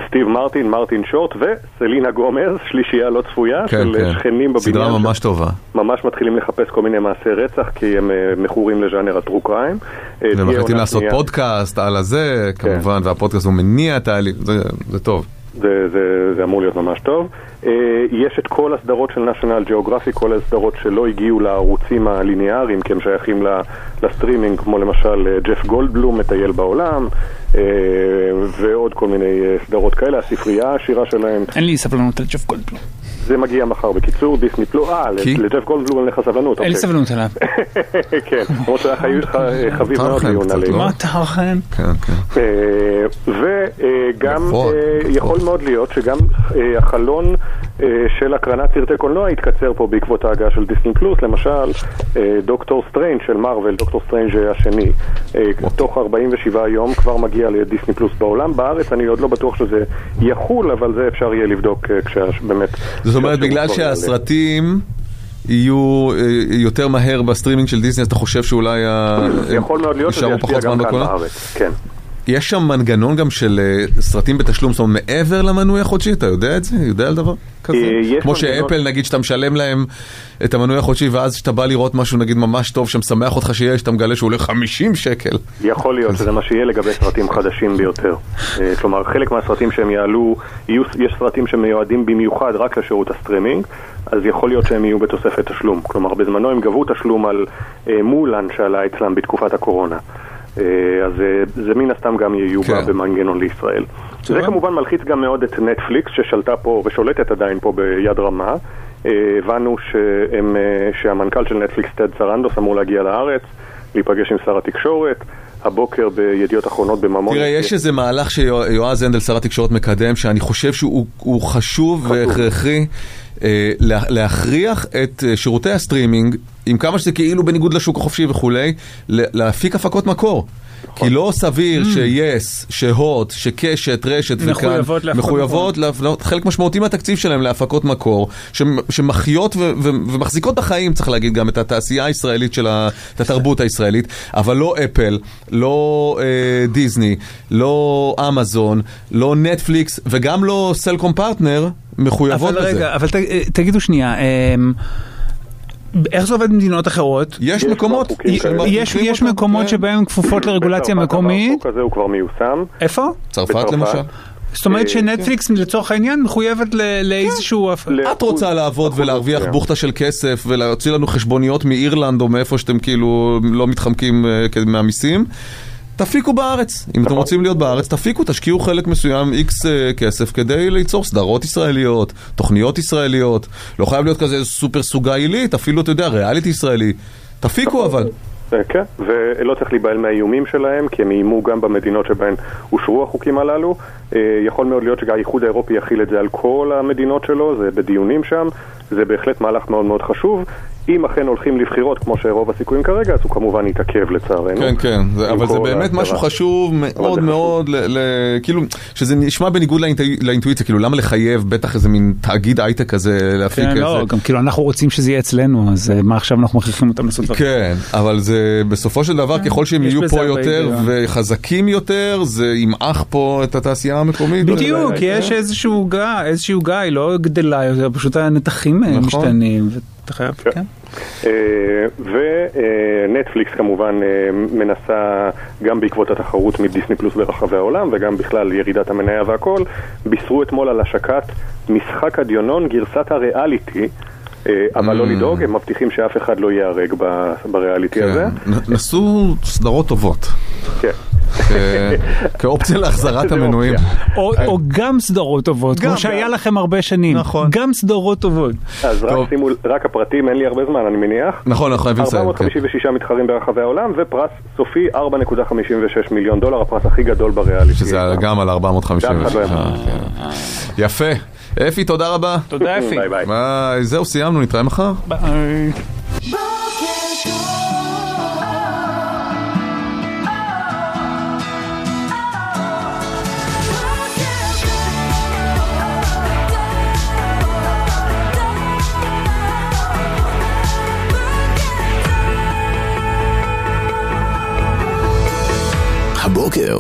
סטיב מרטין, מרטין שורט וסלינה גומז, שלישייה לא צפויה, כן, של כן. שכנים בבניין. סדרה ממש טובה. ממש מתחילים לחפש כל מיני מעשי רצח, כי הם אה, מכורים לז'אנר הטרו קריים. אה, ומחליטים לעשות. פודקאסט על הזה, כמובן, והפודקאסט הוא מניע זה- זה טוב. זה, זה, זה אמור להיות ממש טוב. אה, יש את כל הסדרות של national geographic, כל הסדרות שלא הגיעו לערוצים הליניאריים, כי הם שייכים לסטרימינג, כמו למשל אה, ג'ף גולדבלום מטייל בעולם, אה, ועוד כל מיני סדרות כאלה, הספרייה העשירה שלהם. אין לי סבלנות על ג'ף גולדבלום. זה מגיע מחר בקיצור, דיסני פלוס, אה? לג'ף גולדבלום אין לך סבלנות. אין לי. סבלנות עליו. כן, למרות שהיה חי- ח- חביב מאוד דיון עלינו. מה אתה אוכל? כן, כן. וגם נכון, יכול מאוד להיות שגם אה, החלון אה, של הקרנת סרטי קולנוע יתקצר פה בעקבות ההגעה של דיסני פלוס, למשל אה, דוקטור סטריינג' של מארוול, דוקטור סטריינג' השני, אה, תוך 47 יום כבר מגיע לדיסני פלוס בעולם. בארץ אני עוד לא בטוח שזה יחול, אבל זה אפשר יהיה לבדוק אה, כשבאמת... זאת אומרת, בגלל שהסרטים יהיו אה, יותר מהר בסטרימינג של דיסני, אז אתה חושב שאולי ה- יכול מאוד להיות שזה יישארו ישפיע פחות זמן גם כאן בקולנוע? בארץ, כן. יש שם מנגנון גם של אה, סרטים בתשלום, זאת אומרת, מעבר למנוי החודשי, אתה יודע את זה? יודע על דבר כזה? אה, יש כמו שאפל, נגיד, שאתה משלם להם את המנוי החודשי, ואז כשאתה בא לראות משהו, נגיד, ממש טוב, שמשמח אותך שיש, אתה מגלה שהוא עולה 50 שקל. יכול להיות שזה מה שיהיה לגבי סרטים חדשים ביותר. אה, כלומר, חלק מהסרטים שהם יעלו, יש סרטים שמיועדים במיוחד רק לשירות הסטרימינג, אז יכול להיות שהם יהיו בתוספת תשלום. כלומר, בזמנו הם גבו תשלום על מולן שעלה אצלם בתקופת הקורונה. אה, אז אה, זה מן הסתם גם יהיו כן. במנגנון לישראל. זה כמובן מלחיץ גם מאוד את נטפליקס ששלטה פה ושולטת עדיין פה ביד רמה. אה, הבנו שהם, שהמנכ"ל של נטפליקס, טד סרנדוס, אמור להגיע לארץ, להיפגש עם שר התקשורת. הבוקר בידיעות אחרונות בממון. תראה, יש איזה מהלך שיועז הנדל, שר התקשורת, מקדם, שאני חושב שהוא הוא חשוב והכרחי. אה, לה- להכריח את אה, שירותי הסטרימינג, עם כמה שזה כאילו בניגוד לשוק החופשי וכולי, להפיק הפקות מקור. כי לא סביר ש-yes, ש-HOT, שקשת, רשת וכאן, מחויבות לה- לה- חלק משמעותי מהתקציב שלהם להפקות מקור, שמ- שמחיות ומחזיקות בחיים, צריך להגיד גם, את התעשייה הישראלית של התרבות הישראלית, אבל לא אפל, לא אה, דיסני, לא אמזון, לא נטפליקס, וגם לא סלקום פרטנר, מחויבות אבל. רגע, אבל ת- אה, תגידו שנייה, אמ, איך זה עובד במדינות אחרות? יש מקומות, יש- יש יש מקומות שבהם הן כפופות לרגולציה מקומית. הזה הוא כבר מיושם. איפה? צרפת בצרפת. למשל. זאת אומרת אה, שנטפליקס לצורך העניין מחויבת ל- לאיזשהו... את רוצה לעבוד ולהרוויח בוכטה של כסף ולהוציא לנו חשבוניות מאירלנד או מאיפה שאתם כאילו לא מתחמקים אה, מהמיסים. תפיקו בארץ, אם אתם רוצים להיות בארץ, תפיקו, תשקיעו חלק מסוים, איקס אה, כסף, כדי ליצור סדרות ישראליות, תוכניות ישראליות, לא חייב להיות כזה סופר סוגה עילית, אפילו, אתה יודע, ריאליטי ישראלי. תפיקו אבל. אה, כן, ולא צריך להיבהל מהאיומים שלהם, כי הם איימו גם במדינות שבהן אושרו החוקים הללו. אה, יכול מאוד להיות שהאיחוד האירופי יכיל את זה על כל המדינות שלו, זה בדיונים שם, זה בהחלט מהלך מאוד מאוד חשוב. אם אכן הולכים לבחירות, כמו שרוב הסיכויים כרגע, אז הוא כמובן יתעכב לצערנו. כן, כן, זה, אבל זה באמת ההסדרה. משהו חשוב מאוד מאוד, ל, ל, כאילו, שזה נשמע בניגוד לאינט, לאינטואיציה, כאילו, למה לחייב בטח איזה מין תאגיד הייטק כזה להפיק כן, איזה... לא, גם כאילו אנחנו רוצים שזה יהיה אצלנו, אז אה, מה עכשיו אנחנו מכריחים אותם לעשות דברים? כן, אבל זה בסופו של דבר, ככל שהם יהיו פה יותר. וחזקים יותר, זה ימעך פה את התעשייה המקומית. בדיוק, אה, כי יש איזשהו גיא, איזשהו גיא, לא גדלה פשוט הנתחים אה, נכון. משתנים, ואתה חייב, כן. ונטפליקס כמובן אה, מנסה, גם בעקבות התחרות מדיסני פלוס ברחבי העולם וגם בכלל ירידת המניה והכל, בישרו אתמול על השקת משחק הדיונון גרסת הריאליטי. אה, אבל לא Mm. לדאוג, הם מבטיחים שאף אחד לא ייהרג בריאליטי הזה. כן, נ- נסו סדרות טובות. כן. כאופציה להחזרת המנויים. או או גם סדרות טובות, כמו שהיה לכם הרבה שנים. נכון. גם סדרות טובות. אז רק שימו, רק הפרטים, אין לי הרבה זמן, אני מניח. נכון, אנחנו חייבים לסיים. כן. 456 מתחרים ברחבי העולם, ופרס סופי 4.56 מיליון דולר, הפרס הכי גדול בריאליטי. שזה גם על 456. ואף אחד לא. אה, כן. יפה. אפי, תודה רבה. תודה, אפי. ביי. ביי, זהו, סיימנו, נתראה מחר. ביי. הבוקר